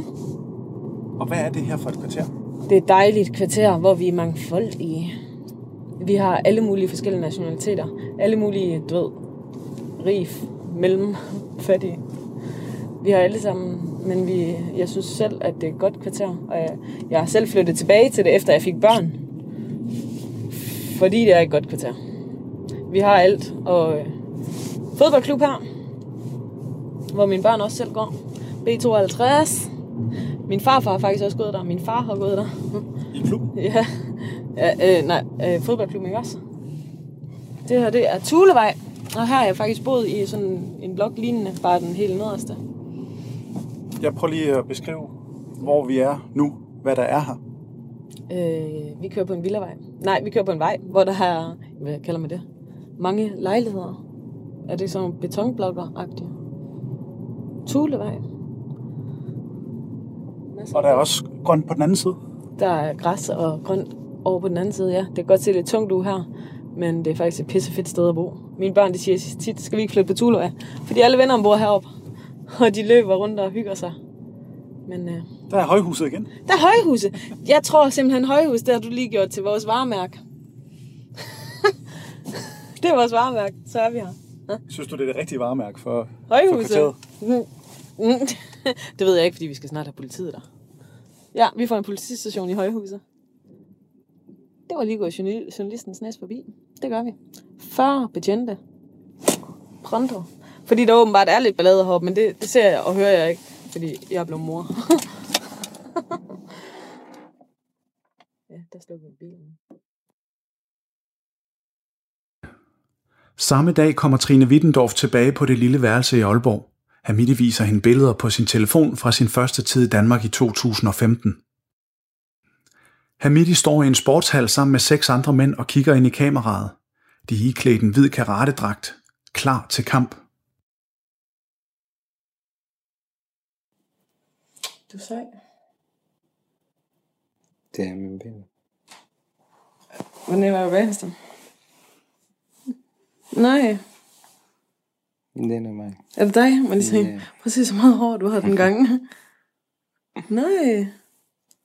[SPEAKER 1] Og hvad er det her for et kvarter?
[SPEAKER 2] Det er et dejligt kvarter, hvor vi er mangfoldige. Vi har alle mulige forskellige nationaliteter. Alle mulige, du ved, rig, mellem, fattige. Vi har alle sammen, men vi, jeg synes selv, at det er et godt kvarter. Og jeg, jeg har selv flyttet tilbage til det, efter jeg fik børn. Fordi det er et godt kvarter. Vi har alt. Og øh, fodboldklub her, hvor mine børn også selv går. B52. Min farfar har faktisk også gået der. Min far har gået der.
[SPEAKER 1] I klubben?
[SPEAKER 2] Ja, ja øh, nej, øh, fodboldklubben, ikke også? Det her, det er Tulevej. Og her har jeg faktisk boet i sådan en blok lignende, bare den helt nederste.
[SPEAKER 1] Jeg prøver lige at beskrive, hvor vi er nu. Hvad der er her.
[SPEAKER 2] Øh, vi kører på en villavej. Nej, vi kører på en vej, hvor der er, hvad kalder man det? Mange lejligheder. Er det sådan betonblokker-agtigt? Tulevej.
[SPEAKER 1] Og der er også grønt på den anden side.
[SPEAKER 2] Der er græs og grønt over på den anden side, ja. Det kan godt se lidt tungt ud her, men det er faktisk et pissefedt sted at bo. Mine børn, de siger tit, skal vi ikke flytte på Tulua? Fordi alle venner bor heroppe, og de løber rundt og hygger sig. Men øh,
[SPEAKER 1] Der er højhuset igen.
[SPEAKER 2] der er højhuset. Jeg tror simpelthen højhus, det har du lige gjort til vores varemærke. det er vores varemærke, så er vi her.
[SPEAKER 1] Synes du, det er det rigtige varemærke for,
[SPEAKER 2] Højhuset. Mm. Mm. det ved jeg ikke, fordi vi skal snart have politiet der. Ja, vi får en politistation i Højhuset. Det var lige gået journalistens næst forbi. Det gør vi. 40 betjente. Pronto. Fordi der åbenbart er lidt ballade heroppe, men det, det ser jeg og hører jeg ikke, fordi jeg er blevet mor. ja, der slukker vi bilen.
[SPEAKER 1] Samme dag kommer Trine Wittendorf tilbage på det lille værelse i Aalborg. Hamidi viser hende billeder på sin telefon fra sin første tid i Danmark i 2015. Hamidi står i en sportshal sammen med seks andre mænd og kigger ind i kameraet. De er iklædt en hvid karatedragt, klar til kamp.
[SPEAKER 2] Du er sej.
[SPEAKER 3] Det er min bil.
[SPEAKER 2] Hvordan var det venstre? Nej,
[SPEAKER 3] Den er mig.
[SPEAKER 2] er det dig? Man lige
[SPEAKER 3] Ja.
[SPEAKER 2] prøv at se så meget hår, du har den gang. Nej.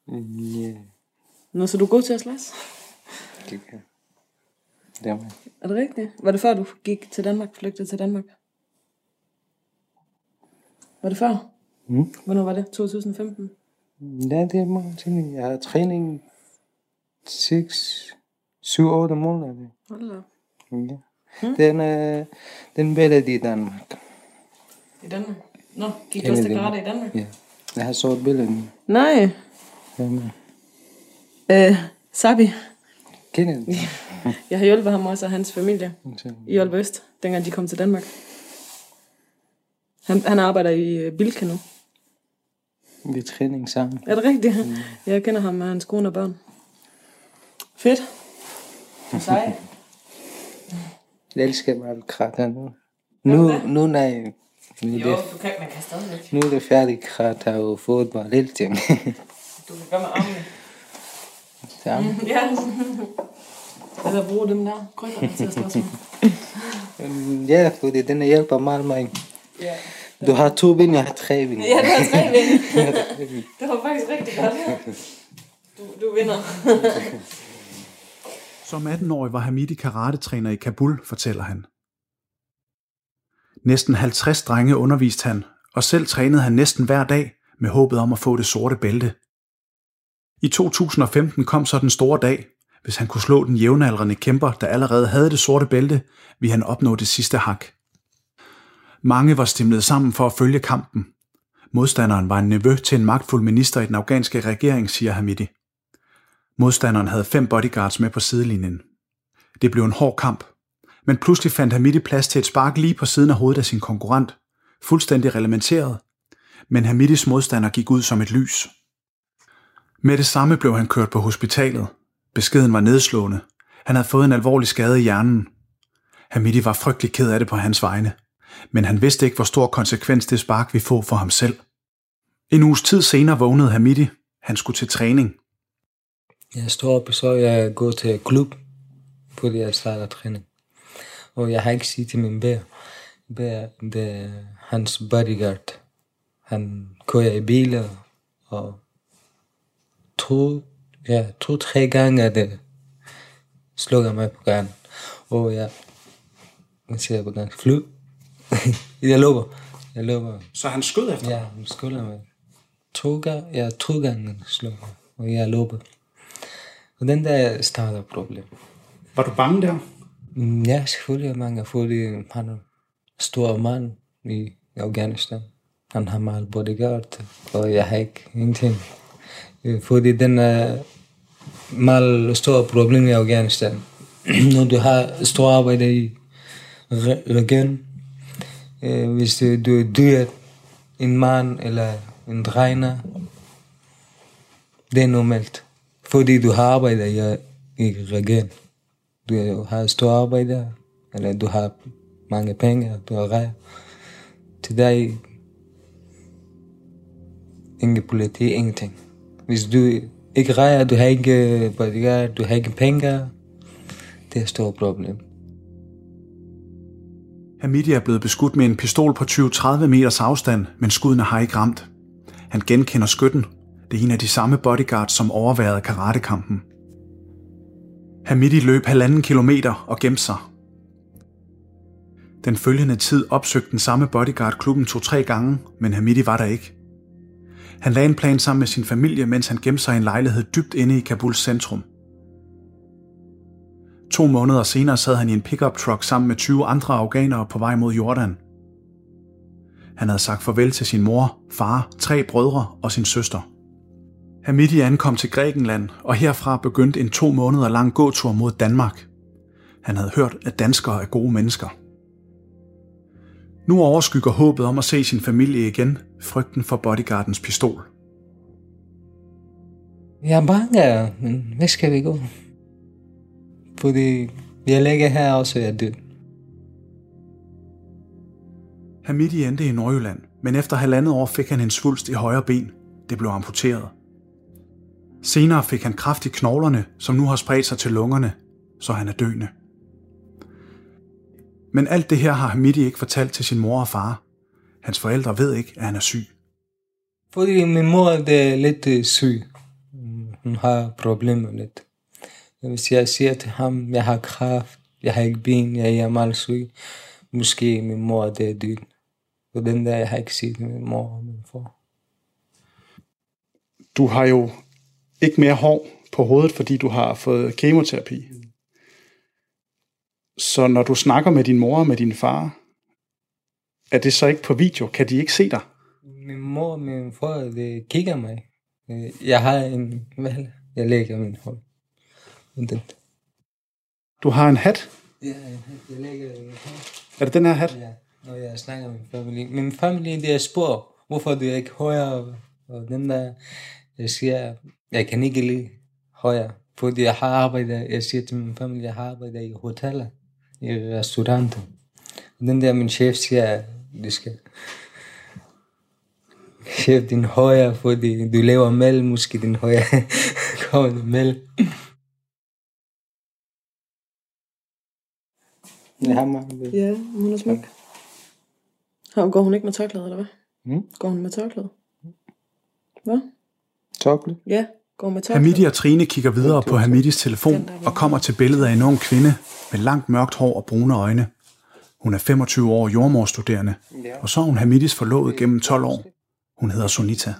[SPEAKER 3] Ja,
[SPEAKER 2] Nå, så du er god til at slås?
[SPEAKER 3] det kan. Det er mig.
[SPEAKER 2] Er det rigtigt? Var det før, du gik til Danmark, flygtede til Danmark? Var det før?
[SPEAKER 3] Mm.
[SPEAKER 2] Hvornår var det? 2015?
[SPEAKER 3] Ja, det er ting. Jeg har træning 6, 7, 8 måneder.
[SPEAKER 2] Hold da. op.
[SPEAKER 3] Ja. Den, øh, den billede i Danmark.
[SPEAKER 2] I Danmark? Nå, gik du også til karate i Danmark?
[SPEAKER 3] Ja. Jeg har sort billede.
[SPEAKER 2] Nej.
[SPEAKER 3] Jamen,
[SPEAKER 2] Øh, Sabi.
[SPEAKER 3] kender du?
[SPEAKER 2] Jeg har hjulpet ham også og hans familie i Aalborg Øst, dengang de kom til Danmark. Han, han arbejder i øh, Bilka nu.
[SPEAKER 3] Vi er træning sammen.
[SPEAKER 2] Er det rigtigt? Mm. Jeg kender ham med hans kone og børn. Fedt. Sej.
[SPEAKER 3] Jeg elsker meget krater nu. Nu, nu, nej. Nu
[SPEAKER 2] Jo,
[SPEAKER 3] det,
[SPEAKER 2] du kan, man kan stadigvæk.
[SPEAKER 3] nu er det færdigt krater og fodbold, hele ting.
[SPEAKER 2] Du kan gøre med armene.
[SPEAKER 3] sammen.
[SPEAKER 2] Ja. Eller bruge dem der krykker til at slås med.
[SPEAKER 3] Mm, Ja, fordi den hjælper meget mig.
[SPEAKER 2] Ja.
[SPEAKER 3] Du har to ben, jeg har tre ben.
[SPEAKER 2] Ja, du har tre vinde. Det var faktisk rigtig godt. Du, du vinder.
[SPEAKER 1] Som 18-årig var Hamidi karatetræner i Kabul, fortæller han. Næsten 50 drenge underviste han, og selv trænede han næsten hver dag med håbet om at få det sorte bælte. I 2015 kom så den store dag. Hvis han kunne slå den jævnaldrende kæmper, der allerede havde det sorte bælte, ville han opnå det sidste hak. Mange var stimlet sammen for at følge kampen. Modstanderen var en nevø til en magtfuld minister i den afghanske regering, siger Hamidi. Modstanderen havde fem bodyguards med på sidelinjen. Det blev en hård kamp, men pludselig fandt Hamidi plads til et spark lige på siden af hovedet af sin konkurrent, fuldstændig reglementeret, men Hamidis modstander gik ud som et lys. Med det samme blev han kørt på hospitalet. Beskeden var nedslående. Han havde fået en alvorlig skade i hjernen. Hamidi var frygtelig ked af det på hans vegne, men han vidste ikke, hvor stor konsekvens det spark vi få for ham selv. En uges tid senere vågnede Hamidi. Han skulle til træning.
[SPEAKER 3] Jeg står op, så jeg går til klub, fordi jeg starter træning. Og jeg har ikke sige til min bær. Bær, det er hans bodyguard. Han kører i biler, og to, ja, to, tre gange det slukker mig på gaden. Og jeg, jeg siger på gaden, fly. jeg løber. Jeg løber.
[SPEAKER 1] Så han skød efter
[SPEAKER 3] Ja, han skulder mig. To gange, ja, to gange slår mig, og jeg løber. Og den der starter problem.
[SPEAKER 1] Var du bange der?
[SPEAKER 3] Mm, Ja, selvfølgelig er mange, fordi han er stor mand i Afghanistan. Han har meget bodyguard, og jeg har ikke ingenting. Øh, Fordi den er meget stor problem i Afghanistan. Når du har stor arbejde i re- regionen, øh, hvis du, dyr, en mand eller en dregner, det er normalt. Fordi du har arbejdet, i, ikke regionen du har stor arbejde, eller du har mange penge, du har rej. Til dig, ingen politi, ingenting. Hvis du ikke rejer, du har ikke bodyguard, du har ikke penge. Det er et stort problem.
[SPEAKER 1] Hamidi er blevet beskudt med en pistol på 20-30 meters afstand, men skuddene har ikke ramt. Han genkender skytten. Det er en af de samme bodyguards, som overværede karatekampen. Hamidi løb halvanden kilometer og gemte sig. Den følgende tid opsøgte den samme bodyguard klubben to-tre gange, men Hamidi var der ikke. Han lagde en plan sammen med sin familie, mens han gemte sig i en lejlighed dybt inde i Kabuls centrum. To måneder senere sad han i en pickup truck sammen med 20 andre afghanere på vej mod Jordan. Han havde sagt farvel til sin mor, far, tre brødre og sin søster. Hamidi ankom til Grækenland, og herfra begyndte en to måneder lang gåtur mod Danmark. Han havde hørt, at danskere er gode mennesker. Nu overskygger håbet om at se sin familie igen, frygten for bodyguardens pistol.
[SPEAKER 3] Jeg er bange, men hvad skal vi gå? Fordi jeg ligger her også, jeg er død.
[SPEAKER 1] Hamidi endte i Nordjylland, men efter halvandet år fik han en svulst i højre ben. Det blev amputeret. Senere fik han kraft i knoglerne, som nu har spredt sig til lungerne, så han er døende. Men alt det her har Hamidi ikke fortalt til sin mor og far. Hans forældre ved ikke, at han er syg.
[SPEAKER 3] Fordi min mor er lidt øh, syg. Hun har problemer lidt. Hvis jeg siger til ham, jeg har kraft, jeg har ikke ben, jeg er meget syg, måske min mor er død. Og den der, jeg har ikke set min mor og min far.
[SPEAKER 1] Du har jo ikke mere hår på hovedet, fordi du har fået kemoterapi. Så når du snakker med din mor og med din far, er det så ikke på video? Kan de ikke se dig?
[SPEAKER 3] Min mor og min far, de kigger mig. Jeg har en vel, jeg lægger min hånd. Den.
[SPEAKER 1] Du har en hat.
[SPEAKER 3] Ja, jeg lægger min hånd.
[SPEAKER 1] Er det den her hat?
[SPEAKER 3] Ja, når jeg snakker med min familie. Min familie, de er spurgt, hvorfor du er ikke højere. Og dem der, jeg siger, jeg kan ikke lide højere. Fordi jeg har arbejdet, jeg siger til min familie, jeg har arbejdet i hoteller, i restauranter. Og den der, min chef siger, du skal chef din højre, fordi du laver mel, måske din højre kommer mel. Jeg har mange.
[SPEAKER 2] Ja, hun er smuk. Her går hun ikke med tørklæde, eller hvad?
[SPEAKER 3] Mm.
[SPEAKER 2] Går hun med tørklæde? Hvad?
[SPEAKER 3] Chocolate.
[SPEAKER 2] Ja,
[SPEAKER 1] Hamidi og Trine kigger videre på Hamidis telefon og kommer til billedet af en ung kvinde med langt mørkt hår og brune øjne. Hun er 25 år jordmorstuderende, og så er hun Hamidis forlovet gennem 12 år. Hun hedder Sunita.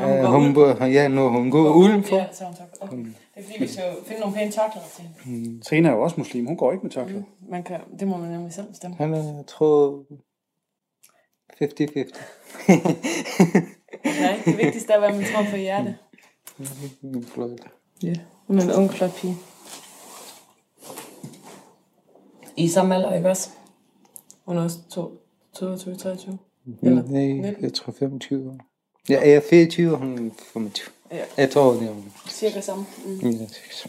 [SPEAKER 3] Uh, hun bor, ja, når hun går udenfor.
[SPEAKER 2] Ja, så. Okay. Det er fordi, vi skal finde nogle pæne tørklæder til hende.
[SPEAKER 1] Trine er jo også muslim, hun går ikke med tørklæde.
[SPEAKER 2] Man kan, det må man nemlig selv bestemme.
[SPEAKER 3] Han er, jeg tror, 50-50.
[SPEAKER 2] Ja, det vigtigste er, hvad man tror på i hjerte.
[SPEAKER 3] Flot.
[SPEAKER 2] Ja. Hun er en ung, flot pige. I samme alder, ikke også? Hun er også to- 22, 23. Eller
[SPEAKER 3] Nej,
[SPEAKER 2] 19.
[SPEAKER 3] jeg tror 25 år. Ja, jeg er 24, og hun er 25.
[SPEAKER 2] Ja.
[SPEAKER 3] Jeg tror, det er hun.
[SPEAKER 2] Cirka samme. Mm.
[SPEAKER 3] Ja, det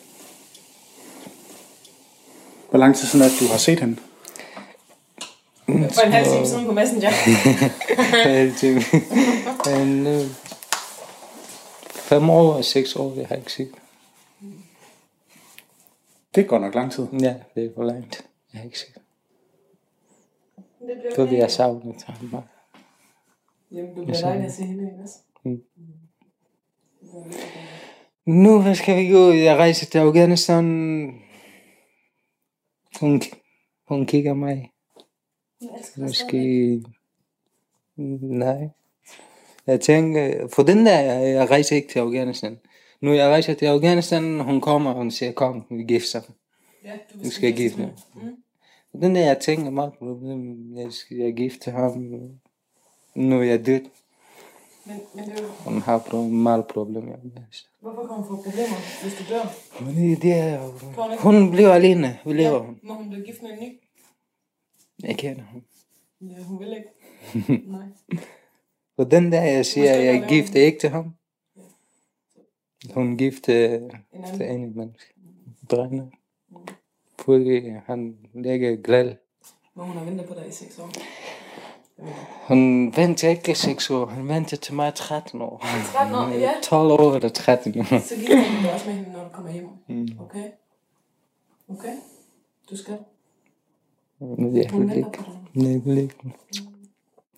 [SPEAKER 1] Hvor lang tid siden er du har set hende?
[SPEAKER 2] For en halv time siden på Messenger.
[SPEAKER 3] er altid. Men øh, fem år og seks år, jeg har ikke set.
[SPEAKER 1] Det går nok lang tid.
[SPEAKER 3] Ja, det er for langt. Jeg har ikke set.
[SPEAKER 2] Det bliver
[SPEAKER 3] Fordi jeg savnet ham meget.
[SPEAKER 2] Jamen, du bliver dejlig at se hende, ikke også?
[SPEAKER 3] Nu, hvad skal vi gå? Jeg rejser til Afghanistan. Hun, hun kigger mig. Måske... Nej. Jeg tænker, for den der, jeg, rejser ikke til Afghanistan. Nu jeg rejser til Afghanistan, hun kommer, og hun siger, kom, vi gifter sig.
[SPEAKER 2] Ja, du
[SPEAKER 3] Du skal gifte mig.
[SPEAKER 2] Mm.
[SPEAKER 3] Den der, jeg tænker meget på, jeg skal jeg gifte ham. Nu er jeg død.
[SPEAKER 2] Men, men det jo,
[SPEAKER 3] Hun har pro- meget problemer.
[SPEAKER 2] hvorfor kan hun få problemer, hvis du dør?
[SPEAKER 3] Men det, det er, hun bliver alene. Vi lever hun.
[SPEAKER 2] Må hun blive gift med en ny?
[SPEAKER 3] Jeg kender hun.
[SPEAKER 2] Ja, hun vil ikke. Nej.
[SPEAKER 3] For den der, jeg siger,
[SPEAKER 2] Måske
[SPEAKER 3] jeg er gift ikke til ham. Hun gift øh,
[SPEAKER 2] En anden.
[SPEAKER 3] til en menneske. Drenge. Fordi han ligger glad.
[SPEAKER 2] Må hun har ventet på dig i seks år.
[SPEAKER 3] Hun venter ikke 6 år, hun venter til mig 13 år.
[SPEAKER 2] 13 år, ja.
[SPEAKER 3] 12 år eller 13 år.
[SPEAKER 2] Så gifter du også med hende, når du kommer hjem. Okay? Okay? Du skal.
[SPEAKER 3] Men jeg
[SPEAKER 2] Hun venter på dig.
[SPEAKER 3] Nej, jeg vil ikke.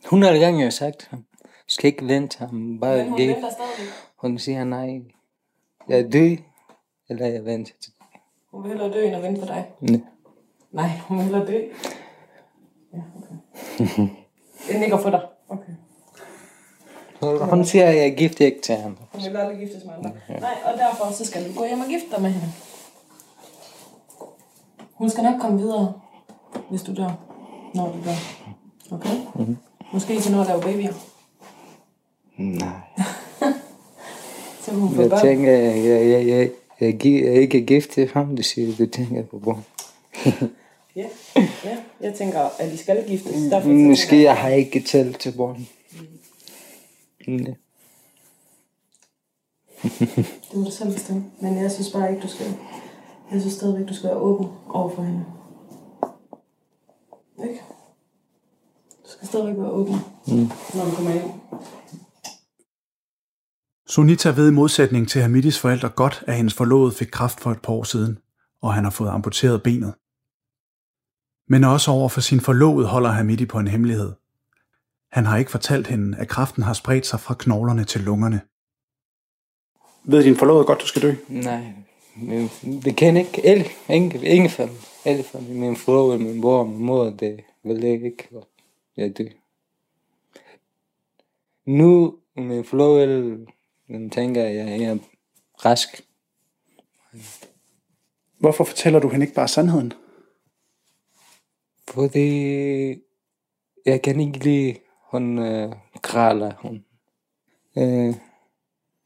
[SPEAKER 3] 100 gange har jeg sagt ham, du skal ikke vente ham, bare
[SPEAKER 2] Men hun
[SPEAKER 3] giv.
[SPEAKER 2] venter stadigvæk.
[SPEAKER 3] Hun siger nej. Jeg er død, eller jeg venter til
[SPEAKER 2] Hun vil hellere dø, end at vente på dig.
[SPEAKER 3] Nej.
[SPEAKER 2] Nej, hun vil hellere dø. Ja, okay. Det nikker for dig. Okay.
[SPEAKER 3] Hun siger, at jeg er gift ikke til ham.
[SPEAKER 2] Hun vil aldrig giftes med andre. Nej, og derfor så skal du gå hjem og gifte dig med hende. Hun skal nok komme videre, hvis du dør. Når du dør. Okay? Mm-hmm. Måske til noget at lave babyer.
[SPEAKER 3] Nej.
[SPEAKER 2] Så hun få
[SPEAKER 3] Jeg
[SPEAKER 2] børn.
[SPEAKER 3] tænker, jeg, jeg, jeg, jeg, jeg, er ikke gift til ham, du siger, du tænker på børn.
[SPEAKER 2] Ja, ja. Jeg tænker, at de skal giftes. Derfor så tænker
[SPEAKER 3] Måske jeg har ikke talt til børn. Nej.
[SPEAKER 2] Det må du selv bestemme. Men jeg synes bare ikke, du skal... Jeg synes stadigvæk, du skal være åben over for hende. Ikke? Du skal stadigvæk være åben, mm. når du kommer hjem.
[SPEAKER 1] Sunita ved i modsætning til Hamidis forældre godt, at hendes forlovede fik kræft for et par år siden, og han har fået amputeret benet. Men også over for sin forlovede holder Hamidi på en hemmelighed. Han har ikke fortalt hende, at kræften har spredt sig fra knoglerne til lungerne. Ved din forlovede godt, du skal dø?
[SPEAKER 3] Nej, men det kan ikke. Alle, ingen, ingen familie. Alle familie. Min far, min bror, min mor, det vil jeg ikke. Jeg dør. Nu, min forlovede, den tænker, jeg jeg er rask.
[SPEAKER 1] Hvorfor fortæller du hende ikke bare sandheden?
[SPEAKER 3] Fordi jeg kan ikke lide, hun øh, græder. Hun, øh,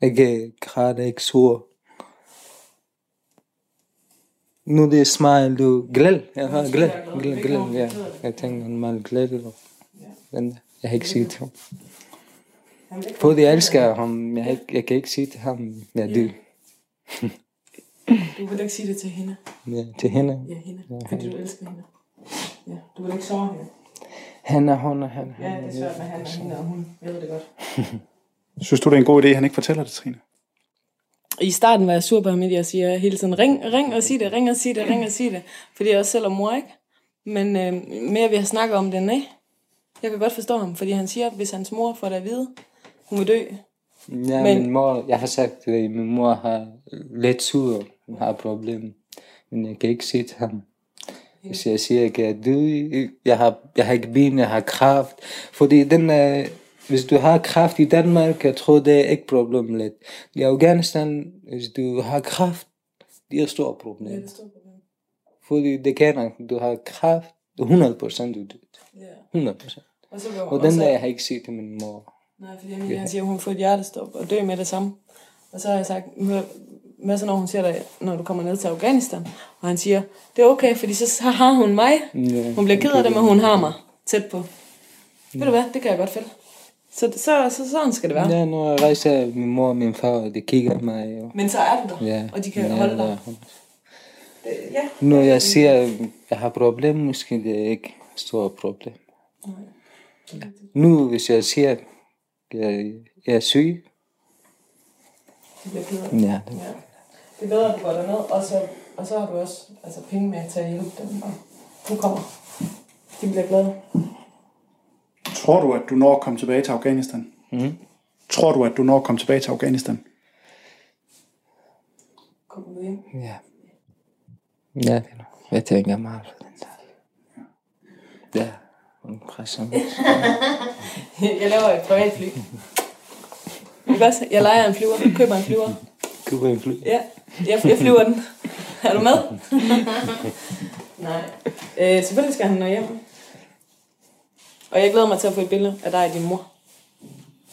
[SPEAKER 3] ikke græder, ikke sur. Nu det er smile, du glæd. Jeg har glæd, glæd, glæd, ja. Jeg tænker, hun meget glæd. jeg har ikke sige til Fordi jeg elsker ham, jeg, ikke, jeg kan ikke sige til ham, jeg er død.
[SPEAKER 2] Du vil ikke sige det til hende.
[SPEAKER 3] Ja, til hende.
[SPEAKER 2] Ja, hende. Fordi du elsker hende. Ja, du vil ikke sove hende.
[SPEAKER 3] Han er hun, og han er
[SPEAKER 2] Ja, det er svært med han og hende og hun. Jeg ved det godt.
[SPEAKER 1] Synes du, det er en god idé, at han ikke fortæller det, Trine?
[SPEAKER 2] I starten var jeg sur på ham, at jeg siger hele tiden, ring, ring og sig det, ring og sig det, ring og sig det. Fordi jeg også selv er mor, ikke? Men øh, mere vi har snakket om det, nej. Jeg kan godt forstå ham, fordi han siger, hvis hans mor får det at vide, hun vil dø.
[SPEAKER 3] Ja,
[SPEAKER 2] Men-
[SPEAKER 3] min mor, jeg har sagt, at min mor har lidt sur, hun har problemer. Men jeg kan ikke sige til ham. Hvis jeg siger, at jeg er død, jeg har, jeg har ikke ben, jeg har kraft. Fordi den er, hvis du har kraft i Danmark, jeg tror, det er ikke problem lidt. I Afghanistan, hvis du har kraft, det er et stort problem. Fordi det kan du har kraft, 100 procent du er død.
[SPEAKER 2] Ja.
[SPEAKER 3] 100 procent.
[SPEAKER 2] Og, så
[SPEAKER 3] Og den der, jeg har ikke set til min mor.
[SPEAKER 2] Nej, fordi Emilie, han siger, at hun får et hjertestop og dø med det samme. Og så har jeg sagt, "Hør, hvad så når hun siger det, når du kommer ned til Afghanistan? Og han siger, det er okay, fordi så har hun mig.
[SPEAKER 3] Ja,
[SPEAKER 2] Hun bliver ked af det, men hun har mig tæt på. Ved du hvad, det kan jeg godt fælde. Så, så, så sådan skal det være.
[SPEAKER 3] Ja, når jeg rejser min mor og min far, de kigger på mig. Og,
[SPEAKER 2] Men så er du der,
[SPEAKER 3] ja,
[SPEAKER 2] og de kan
[SPEAKER 3] ja,
[SPEAKER 2] holde dig.
[SPEAKER 3] ja.
[SPEAKER 2] Det- Ja.
[SPEAKER 3] Når jeg siger, at jeg har problem, måske det er ikke et stort problem. Nu, hvis jeg siger, jeg, jeg er syg,
[SPEAKER 2] Det bliver
[SPEAKER 3] ja, det,
[SPEAKER 2] Ja. Det er bedre, at du går derned, og så, og så har du også altså, penge med til at hjælpe dem. Og du kommer. De bliver glade.
[SPEAKER 1] Tror du, at du når at komme tilbage til Afghanistan?
[SPEAKER 3] Mm.
[SPEAKER 1] Tror du, at du når at komme tilbage til Afghanistan?
[SPEAKER 2] Kommer du hjem.
[SPEAKER 3] ja. Ja, det er nok. Jeg tænker meget på den der. Ja, mig.
[SPEAKER 2] Jeg laver et privat fly. Ikke også? Jeg leger en flyver, køber en flyver.
[SPEAKER 3] Gud, en fly.
[SPEAKER 2] Ja, jeg, jeg flyver den. Er du med? Nej. Øh, selvfølgelig skal han nå hjem. Og jeg glæder mig til at få et billede af dig og din mor.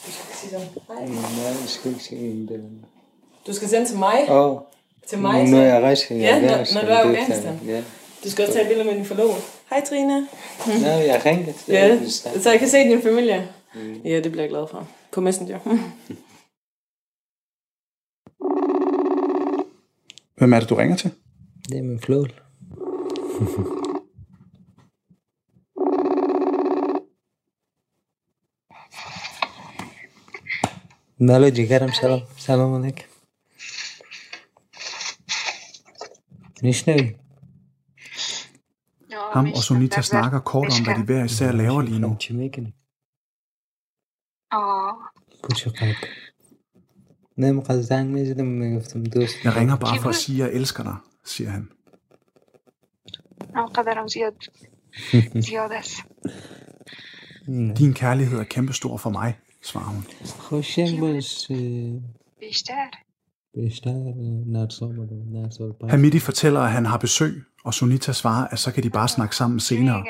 [SPEAKER 2] Du skal sige sådan, hej.
[SPEAKER 3] Nej, jeg skal ikke se en billede.
[SPEAKER 2] Du skal sende til mig.
[SPEAKER 3] Åh, oh,
[SPEAKER 2] Til mig.
[SPEAKER 3] når jeg rejser i
[SPEAKER 2] Ja, når-
[SPEAKER 3] Afghanistan,
[SPEAKER 2] når du er i Afghanistan.
[SPEAKER 3] Ja.
[SPEAKER 2] Du skal også tage et billede med din forlovede. Hej Trine.
[SPEAKER 3] Nå, jeg ringede.
[SPEAKER 2] Ja, så jeg kan se din familie. Mm. Ja, det bliver jeg glad for. På Messenger.
[SPEAKER 1] Hvem er det, du ringer til?
[SPEAKER 3] Det er min flål. ماله جگرم سلام سلام علیکم میشنوی
[SPEAKER 1] ham og Sonita snakker kort om, hvad de hver især laver lige nu. Jeg ringer bare for at sige, at jeg elsker dig, siger han. Din kærlighed er kæmpestor for mig, svarer hun. Hamidi fortæller, at han har besøg, og Sunita svarer, at så kan de bare snakke sammen senere.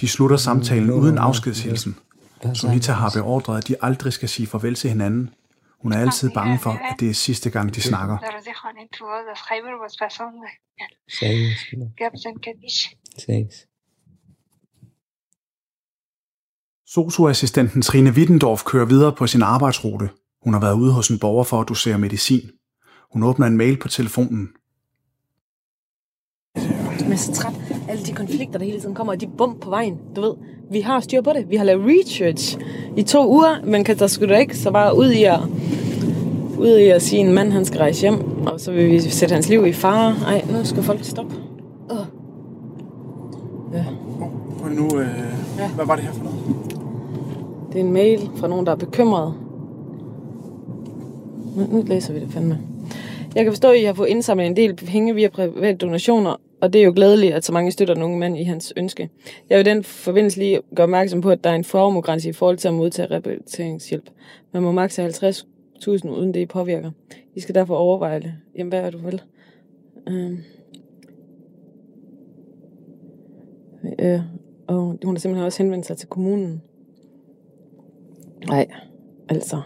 [SPEAKER 1] De slutter samtalen uden afskedshilsen. Sunita har beordret, at de aldrig skal sige farvel til hinanden. Hun er altid bange for, at det er sidste gang, de snakker. Socioassistenten Trine Wittendorf kører videre på sin arbejdsrute. Hun har været ude hos en borger for at dosere medicin. Hun åbner en mail på telefonen.
[SPEAKER 2] Jeg er så træt. Alle de konflikter, der hele tiden kommer, og de bump på vejen. Du ved, vi har styr på det. Vi har lavet research i to uger, men kan der skulle da ikke så bare ud i at, ud i at sige, at en mand han skal rejse hjem, og så vil vi sætte hans liv i fare. Ej, nu skal folk stoppe. Uh. Ja.
[SPEAKER 1] Og nu, øh,
[SPEAKER 2] Ja.
[SPEAKER 1] hvad var det her for noget?
[SPEAKER 2] Det er en mail fra nogen, der er bekymret. Nu, nu læser vi det fandme. Jeg kan forstå, at I har fået indsamlet en del penge via private donationer, og det er jo glædeligt, at så mange støtter den unge mand i hans ønske. Jeg vil den forbindelse lige gøre opmærksom på, at der er en formuegrænse i forhold til at modtage rehabiliteringshjælp. Man må maks 50.000 uden det påvirker. I skal derfor overveje det. Jamen, hvad er du vel? Øhm. Øh, og hun har simpelthen også henvendt sig til kommunen. Nej, altså.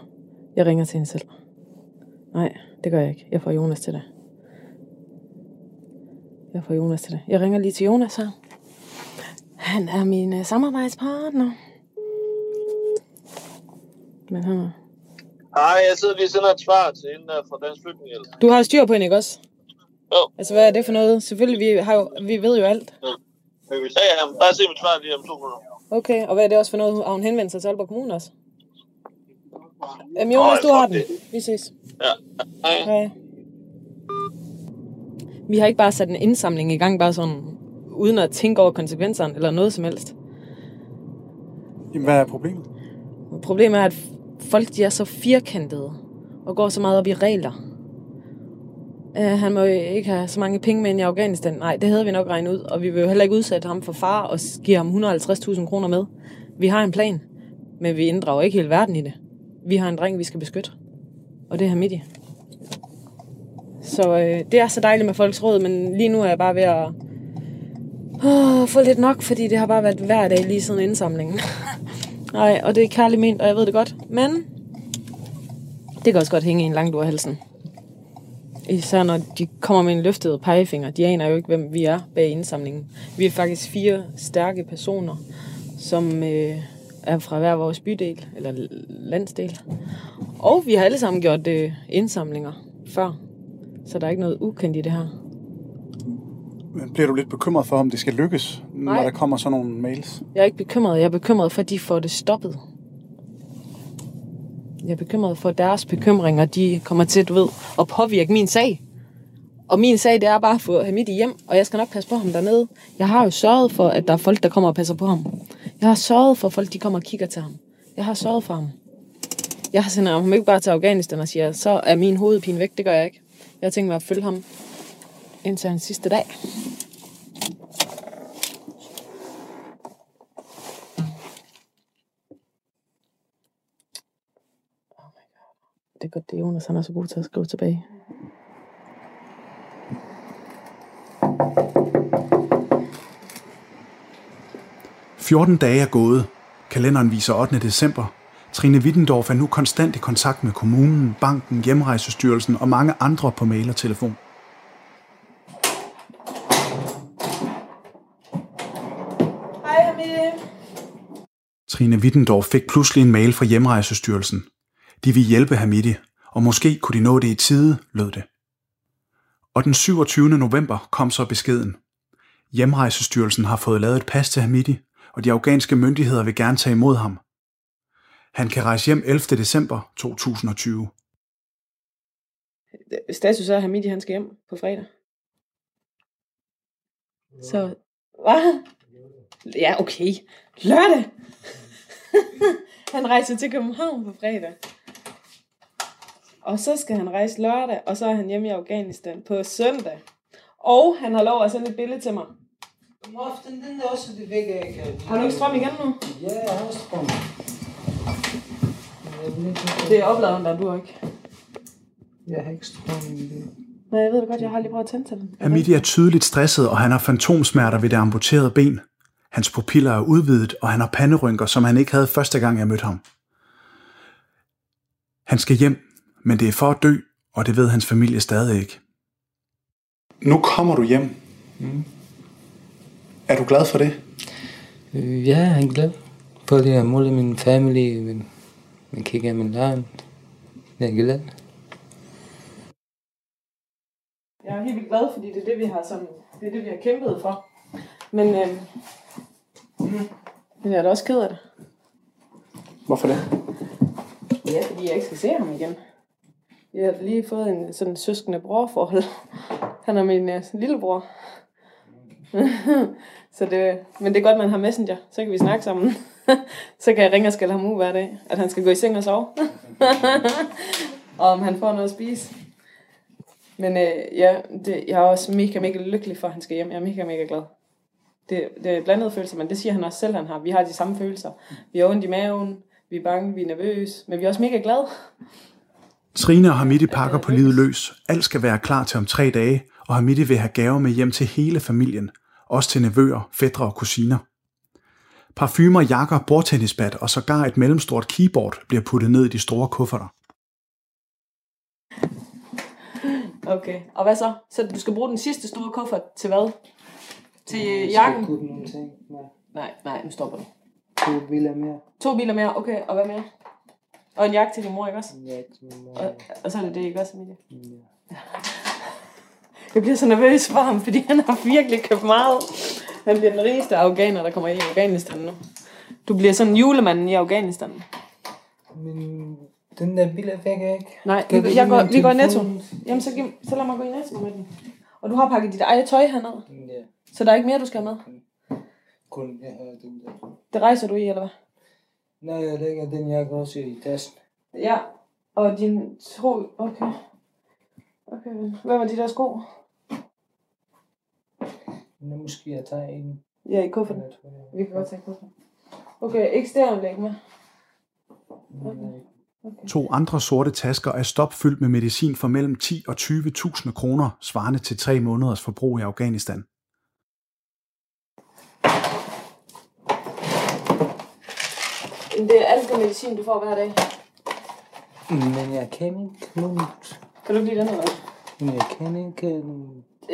[SPEAKER 2] Jeg ringer til hende selv. Nej, det gør jeg ikke. Jeg får Jonas til det. Jeg får Jonas til det. Jeg ringer lige til Jonas her. Han er min uh, samarbejdspartner. Men han er...
[SPEAKER 4] Nej, jeg sidder lige sender et svar til hende der fra Dansk Flygtningehjælp.
[SPEAKER 2] Du har styr på hende, ikke også?
[SPEAKER 4] Jo.
[SPEAKER 2] Altså, hvad er det for noget? Selvfølgelig, vi, har jo, vi ved jo alt.
[SPEAKER 4] Ja, ja, bare se mit svar lige om to minutter.
[SPEAKER 2] Okay, og hvad er det også for noget? Har hun henvendt sig til Aalborg Kommune også? Jamen, Jonas, du har den. Vi ses.
[SPEAKER 4] Ja. Hej.
[SPEAKER 2] Hej. Vi har ikke bare sat en indsamling i gang, bare sådan, uden at tænke over konsekvenserne eller noget som helst.
[SPEAKER 1] Jamen, hvad er problemet?
[SPEAKER 2] Problemet er, at folk de er så firkantede og går så meget op i regler. Uh, han må jo ikke have så mange penge med ind i Afghanistan. Nej, det havde vi nok regnet ud, og vi vil jo heller ikke udsætte ham for far og give ham 150.000 kroner med. Vi har en plan, men vi inddrager ikke hele verden i det. Vi har en dreng, vi skal beskytte, og det er Hamidi. Så øh, det er så dejligt med folks råd, men lige nu er jeg bare ved at åh, få lidt nok, fordi det har bare været hver dag lige siden indsamlingen. Nej, og det er kærligt ment, og jeg ved det godt. Men det kan også godt hænge i en langt ud af halsen. Især når de kommer med en løftet pegefinger. De aner jo ikke, hvem vi er bag indsamlingen. Vi er faktisk fire stærke personer, som øh, er fra hver vores bydel, eller landsdel. Og vi har alle sammen gjort øh, indsamlinger før. Så der er ikke noget ukendt i det her.
[SPEAKER 1] Men bliver du lidt bekymret for, om det skal lykkes,
[SPEAKER 2] Nej.
[SPEAKER 1] når der kommer sådan nogle mails?
[SPEAKER 2] Jeg er ikke bekymret. Jeg er bekymret for, at de får det stoppet. Jeg er bekymret for, at deres bekymringer, de kommer til, du ved, at påvirke min sag. Og min sag, det er bare at få Hamidi hjem, og jeg skal nok passe på ham dernede. Jeg har jo sørget for, at der er folk, der kommer og passer på ham. Jeg har sørget for, at folk de kommer og kigger til ham. Jeg har sørget for ham. Jeg har ham ikke bare til Afghanistan og siger, så er min hovedpine væk. Det gør jeg ikke. Jeg har tænkt mig at følge ham indtil hans sidste dag. Oh det er godt, det er Jonas, han er så god til at skrive tilbage.
[SPEAKER 1] – 14 dage er gået. Kalenderen viser 8. december. Trine Wittendorf er nu konstant i kontakt med kommunen, banken, hjemrejsestyrelsen og mange andre på mail og telefon.
[SPEAKER 2] Hej, Hamidi.
[SPEAKER 1] Trine Wittendorf fik pludselig en mail fra hjemrejsestyrelsen. De vil hjælpe Hamidi, og måske kunne de nå det i tide, lød det. Og den 27. november kom så beskeden. Hjemrejsestyrelsen har fået lavet et pas til Hamidi, og de afghanske myndigheder vil gerne tage imod ham. Han kan rejse hjem 11. december 2020.
[SPEAKER 2] Øh, status er, at Hamidi han skal hjem på fredag. Så, hvad? Ja, okay. Lørdag! han rejser til København på fredag. Og så skal han rejse lørdag, og så er han hjemme i Afghanistan på søndag. Og han har lov at sende et billede til mig.
[SPEAKER 3] Om aftenen, den er også det væk, jeg kan.
[SPEAKER 2] Har du ikke strøm igen nu?
[SPEAKER 3] Ja, jeg har strøm.
[SPEAKER 2] Det er opladeren, der du ikke.
[SPEAKER 3] Jeg har ikke strøm i det.
[SPEAKER 2] Nej, jeg ved det godt, jeg har lige prøvet at tænde til den.
[SPEAKER 1] Hamidi er tydeligt stresset, og han har fantomsmerter ved det amputerede ben. Hans pupiller er udvidet, og han har panderynker, som han ikke havde første gang, jeg mødte ham. Han skal hjem, men det er for at dø, og det ved hans familie stadig ikke. Nu kommer du hjem.
[SPEAKER 3] Mm.
[SPEAKER 1] Er du glad for det?
[SPEAKER 3] Øh, Ja, jeg er glad. Fordi jeg måler min familie, min, min kigger min land. Jeg er glad.
[SPEAKER 2] Jeg er helt vildt glad, fordi det er det, vi har, sådan, det er det, vi har kæmpet for. Men, øh, men jeg er da også ked af det.
[SPEAKER 1] Hvorfor det?
[SPEAKER 2] Ja, fordi jeg ikke skal se ham igen. Jeg har lige fået en sådan søskende brorforhold. Han er min øh, lillebror. så det, men det er godt, man har messenger. Så kan vi snakke sammen. så kan jeg ringe og skælde ham ud hver dag. At han skal gå i seng og sove. og om han får noget at spise. Men øh, ja, det, jeg er også mega, mega lykkelig for, at han skal hjem. Jeg er mega, mega glad. Det, det er blandede følelser, men det siger han også selv, han har. Vi har de samme følelser. Vi har ondt i maven, vi er bange, vi er nervøse, men vi er også mega glade.
[SPEAKER 1] Trine og Hamidi pakker på livet løs. Alt skal være klar til om tre dage, og Hamidi vil have gaver med hjem til hele familien. Også til nevøer, fædre og kusiner. Parfumer, jakker, bordtennisbat og sågar et mellemstort keyboard bliver puttet ned i de store kufferter.
[SPEAKER 2] Okay, og hvad så? Så du skal bruge den sidste store kuffert til hvad? Til jakken?
[SPEAKER 3] Skal nogle ting. Nej.
[SPEAKER 2] Nej, nej, nu stopper du.
[SPEAKER 3] To biler mere.
[SPEAKER 2] To biler mere, okay, og hvad mere? Og en jakke til din mor, ikke også?
[SPEAKER 3] Ja, til min mor.
[SPEAKER 2] Og, og så er det det, ikke også, Emilie?
[SPEAKER 3] Ja.
[SPEAKER 2] Jeg bliver så nervøs for ham, fordi han har virkelig købt meget. Han bliver den rigeste afghaner, der kommer i Afghanistan nu. Du bliver sådan julemanden i Afghanistan.
[SPEAKER 3] Men den der bil er væk, ikke?
[SPEAKER 2] Nej,
[SPEAKER 3] Kan
[SPEAKER 2] vi, jeg går, vi går i netto. Jamen, så, giv, så lad mig gå i netto med den. Og du har pakket dit eget tøj herned,
[SPEAKER 3] Ja.
[SPEAKER 2] så der er ikke mere, du skal med.
[SPEAKER 3] Kun jeg har den der.
[SPEAKER 2] Det rejser du i, eller hvad?
[SPEAKER 3] Nej, jeg lægger den jakke også i tasken.
[SPEAKER 2] Ja, og din sko... Okay. Okay, hvad var de der sko?
[SPEAKER 3] Nu måske jeg tager en.
[SPEAKER 2] Ja, i kufferten.
[SPEAKER 3] Jeg tror, jeg-
[SPEAKER 2] Vi kan godt tage kufferten. Okay, ikke stærenlæg med.
[SPEAKER 3] Nej.
[SPEAKER 1] To andre sorte tasker er stopfyldt med medicin for mellem 10 og 20.000 kroner, svarende til tre måneders forbrug i Afghanistan.
[SPEAKER 2] Det er alt det medicin, du får hver dag.
[SPEAKER 3] Men jeg kan ikke nu.
[SPEAKER 2] Kan du ikke lide den, hvad?
[SPEAKER 3] Men jeg kan ikke...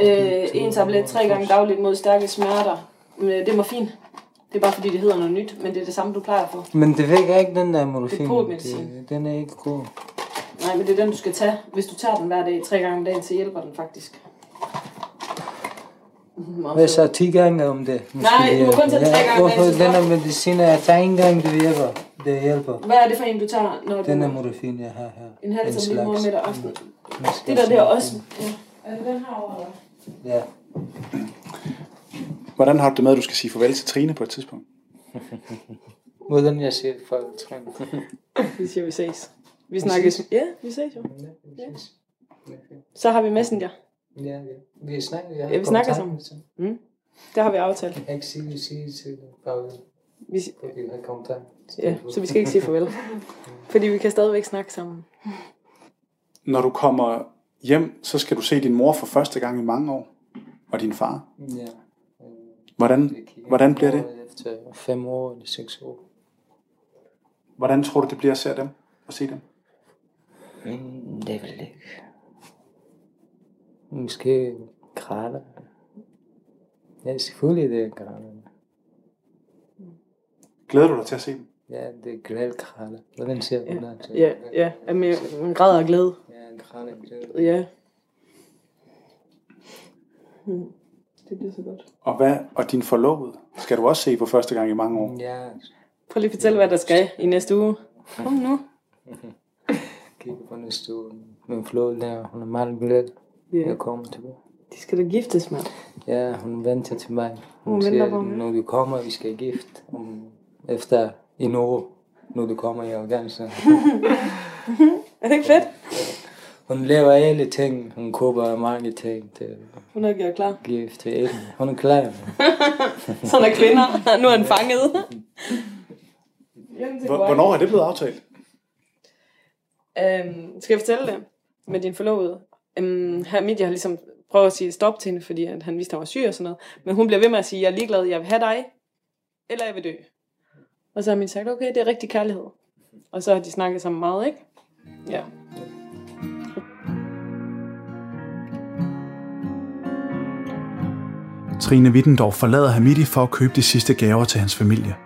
[SPEAKER 2] Øh, en tablet tre gange dagligt mod stærke smerter. Men Det er morfin. Det er bare fordi, det hedder noget nyt, men det er det samme, du plejer at få.
[SPEAKER 3] Men det vækker ikke den der morfin.
[SPEAKER 2] Det er podmedicin.
[SPEAKER 3] Det- Den er ikke god.
[SPEAKER 2] Nej, men det er den, du skal tage. Hvis du tager den hver dag, tre gange om dagen, så hjælper den faktisk. Mhm, og
[SPEAKER 3] Hvad
[SPEAKER 2] så-
[SPEAKER 3] så 10 gange om det? Måske
[SPEAKER 2] Nej, du må kun tage det tre gange om
[SPEAKER 3] Hvorfor
[SPEAKER 2] dagen, så
[SPEAKER 3] den
[SPEAKER 2] stop.
[SPEAKER 3] er medicin, jeg tager en gang, det hjælper. Det hjælper.
[SPEAKER 2] Hvad er det for en, du tager, når du...
[SPEAKER 3] Den er morfin, jeg har her.
[SPEAKER 2] En halv som lige morgen, middag aften.
[SPEAKER 3] Mm.
[SPEAKER 2] Det der, det er også... Ja. Er det den her over, eller?
[SPEAKER 3] Ja.
[SPEAKER 1] Hvordan har du det med, at du skal sige farvel til Trine på et tidspunkt?
[SPEAKER 3] Hvordan jeg siger folk træner.
[SPEAKER 2] Vi siger, vi ses. Vi snakkes. Ja, vi ses jo. Så har vi Messenger.
[SPEAKER 3] Ja, ja. Vi snakker,
[SPEAKER 2] Ja, vi snakker sammen. Mm. Det har vi aftalt.
[SPEAKER 3] Jeg kan ikke sige, sige til farvel,
[SPEAKER 2] Vi,
[SPEAKER 3] har kontakt.
[SPEAKER 2] ja, så vi skal ikke sige farvel. Fordi vi kan stadigvæk snakke sammen.
[SPEAKER 1] Når du kommer hjem, så skal du se din mor for første gang i mange år, og din far.
[SPEAKER 3] Ja.
[SPEAKER 1] Hvordan, hvordan bliver det?
[SPEAKER 3] Efter fem år eller seks år.
[SPEAKER 1] Hvordan tror du, det bliver at se dem? At se dem?
[SPEAKER 3] Mm, det vil ikke. Måske græder. Ja, selvfølgelig det er græder.
[SPEAKER 1] Glæder du dig til at se dem?
[SPEAKER 3] Ja, det er græd græder. Hvordan ser du det?
[SPEAKER 2] Ja, ja. Jamen, en grad af glæde.
[SPEAKER 3] Ja, en glæde.
[SPEAKER 2] Ja. Mm. Det bliver så godt.
[SPEAKER 1] Og, hvad, og din forlovede skal du også se for første gang i mange år.
[SPEAKER 3] Ja,
[SPEAKER 2] Prøv lige at fortælle, hvad der skal i næste uge. Kom nu.
[SPEAKER 3] Kigge på den stue. Min flå der, hun er meget glad.
[SPEAKER 2] Ja.
[SPEAKER 3] Jeg kommer tilbage.
[SPEAKER 2] De skal da giftes, mand.
[SPEAKER 3] Ja, hun venter til mig. Hun,
[SPEAKER 2] Hun
[SPEAKER 3] siger,
[SPEAKER 2] på
[SPEAKER 3] når du kommer, vi skal gift. Om, efter en år, når du kommer i Afghanistan.
[SPEAKER 2] Er det ikke fedt?
[SPEAKER 3] Hun laver alle ting. Hun køber mange ting til
[SPEAKER 2] Hun er gjort klar.
[SPEAKER 3] gift til alle. Hun er klar.
[SPEAKER 2] Sådan er kvinder. Nu er han fanget.
[SPEAKER 1] Hvornår er det blevet aftalt?
[SPEAKER 2] Øhm, skal jeg fortælle det med din forlovede? Øhm, her Midja har ligesom prøvet at sige stop til hende, fordi at han vidste, at han var syg og sådan noget. Men hun bliver ved med at sige, jeg er ligeglad, jeg vil have dig, eller jeg vil dø. Og så har min sagt, okay, det er rigtig kærlighed. Og så har de snakket sammen meget, ikke? Ja.
[SPEAKER 1] Trine Wittendorf forlader Hamidi for at købe de sidste gaver til hans familie.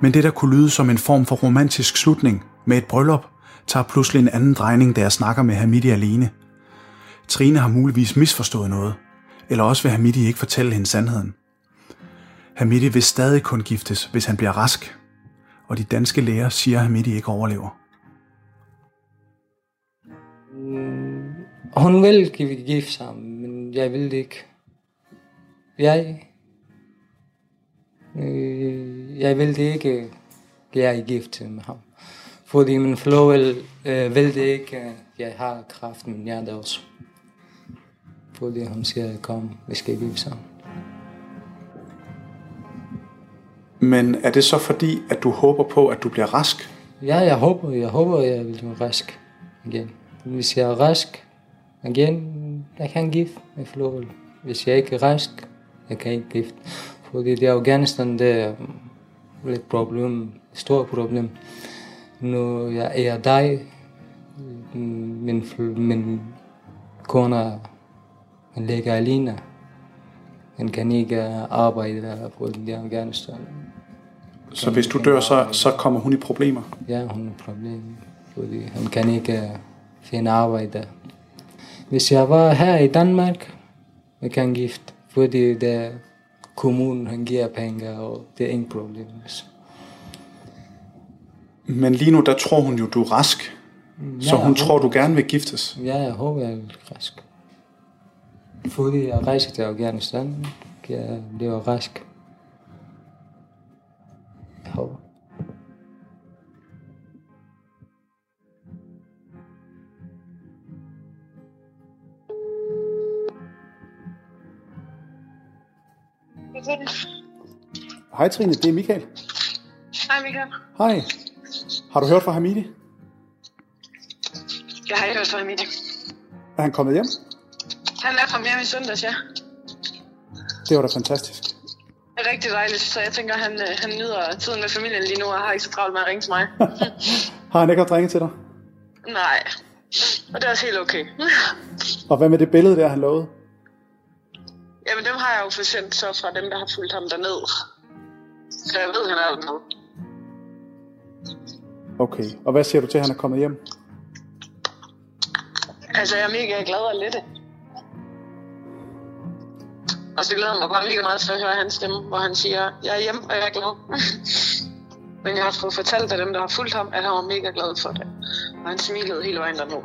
[SPEAKER 1] Men det, der kunne lyde som en form for romantisk slutning med et bryllup, tager pludselig en anden drejning, da jeg snakker med Hamidi alene. Trine har muligvis misforstået noget, eller også vil Hamidi ikke fortælle hende sandheden. Hamidi vil stadig kun giftes, hvis han bliver rask, og de danske læger siger, at Hamidi ikke overlever.
[SPEAKER 3] Hun vil give sig, men jeg vil det ikke. Jeg... Øh, jeg vil det ikke jeg er gift med ham. Fordi min flåvel øh, vil det ikke. øh, Jeg har kraft i min hjerte også. Fordi hun siger, kom, vi skal gifte sammen.
[SPEAKER 1] Men er det så fordi, at du håber på, at du bliver rask?
[SPEAKER 3] Ja, jeg håber, jeg håber, jeg vil blive rask igen. Hvis jeg er rask igen, jeg kan gift med flåvel. Hvis jeg ikke er rask, jeg kan ikke gift. Fordi det er Afghanistan, det er lidt problem, stort problem. Nu jeg er dig, min, min kone han ligger alene. Han kan ikke arbejde på det Afghanistan.
[SPEAKER 1] Så hvis du dør, så, så kommer hun i problemer.
[SPEAKER 3] Ja, hun har problem, fordi han kan ikke øh, finde arbejde. Hvis jeg var her i Danmark, jeg kan gift, fordi det kommunen han giver penge, og det er ingen problem.
[SPEAKER 1] Men lige nu, der tror hun jo, du er rask. Så
[SPEAKER 3] Ja,
[SPEAKER 1] hun tror, du gerne vil giftes.
[SPEAKER 3] Ja, jeg håber, jeg bliver rask. Fordi jeg rejser til Afghanistan, jeg blive rask.
[SPEAKER 1] Hej Trine, det er Michael.
[SPEAKER 5] Hej Michael.
[SPEAKER 1] Hej. Har du hørt fra Hamidi?
[SPEAKER 5] Jeg har ikke hørt fra Emilie.
[SPEAKER 1] Er han kommet hjem?
[SPEAKER 5] Han er kommet hjem i søndags, ja.
[SPEAKER 1] Det var da fantastisk.
[SPEAKER 5] Det er rigtig dejligt, så jeg tænker, han, øh, han nyder tiden med familien lige nu, og har ikke så travlt med at ringe til mig.
[SPEAKER 1] Har han ikke haft ringet til dig?
[SPEAKER 5] Nej, og det er også helt okay.
[SPEAKER 1] Og hvad med det billede der, han lovede?
[SPEAKER 5] Jamen, dem har jeg jo forsendt så fra dem, der har fulgt ham derned. Så jeg ved, han er dernede.
[SPEAKER 1] Okay, og hvad siger du til, at han er kommet hjem?
[SPEAKER 5] Altså, jeg er mega glad og lette. Og så glæder jeg mig bare mega meget til at høre hans stemme, hvor han siger, jeg er hjemme, og jeg er glad. Men jeg har fået fortalt af dem, der har fulgt ham, at han var mega glad for det. Og han smilede hele vejen dernede.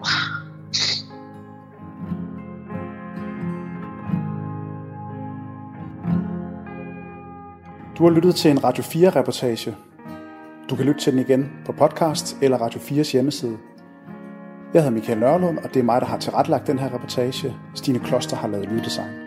[SPEAKER 1] Du har lyttet til en Radio 4-reportage. Du kan lytte til den igen på podcast eller Radio 4's hjemmeside. Jeg hedder Michael Nørlund, og det er mig, der har tilrettelagt den her reportage. Stine Kloster har lavet lyddesign.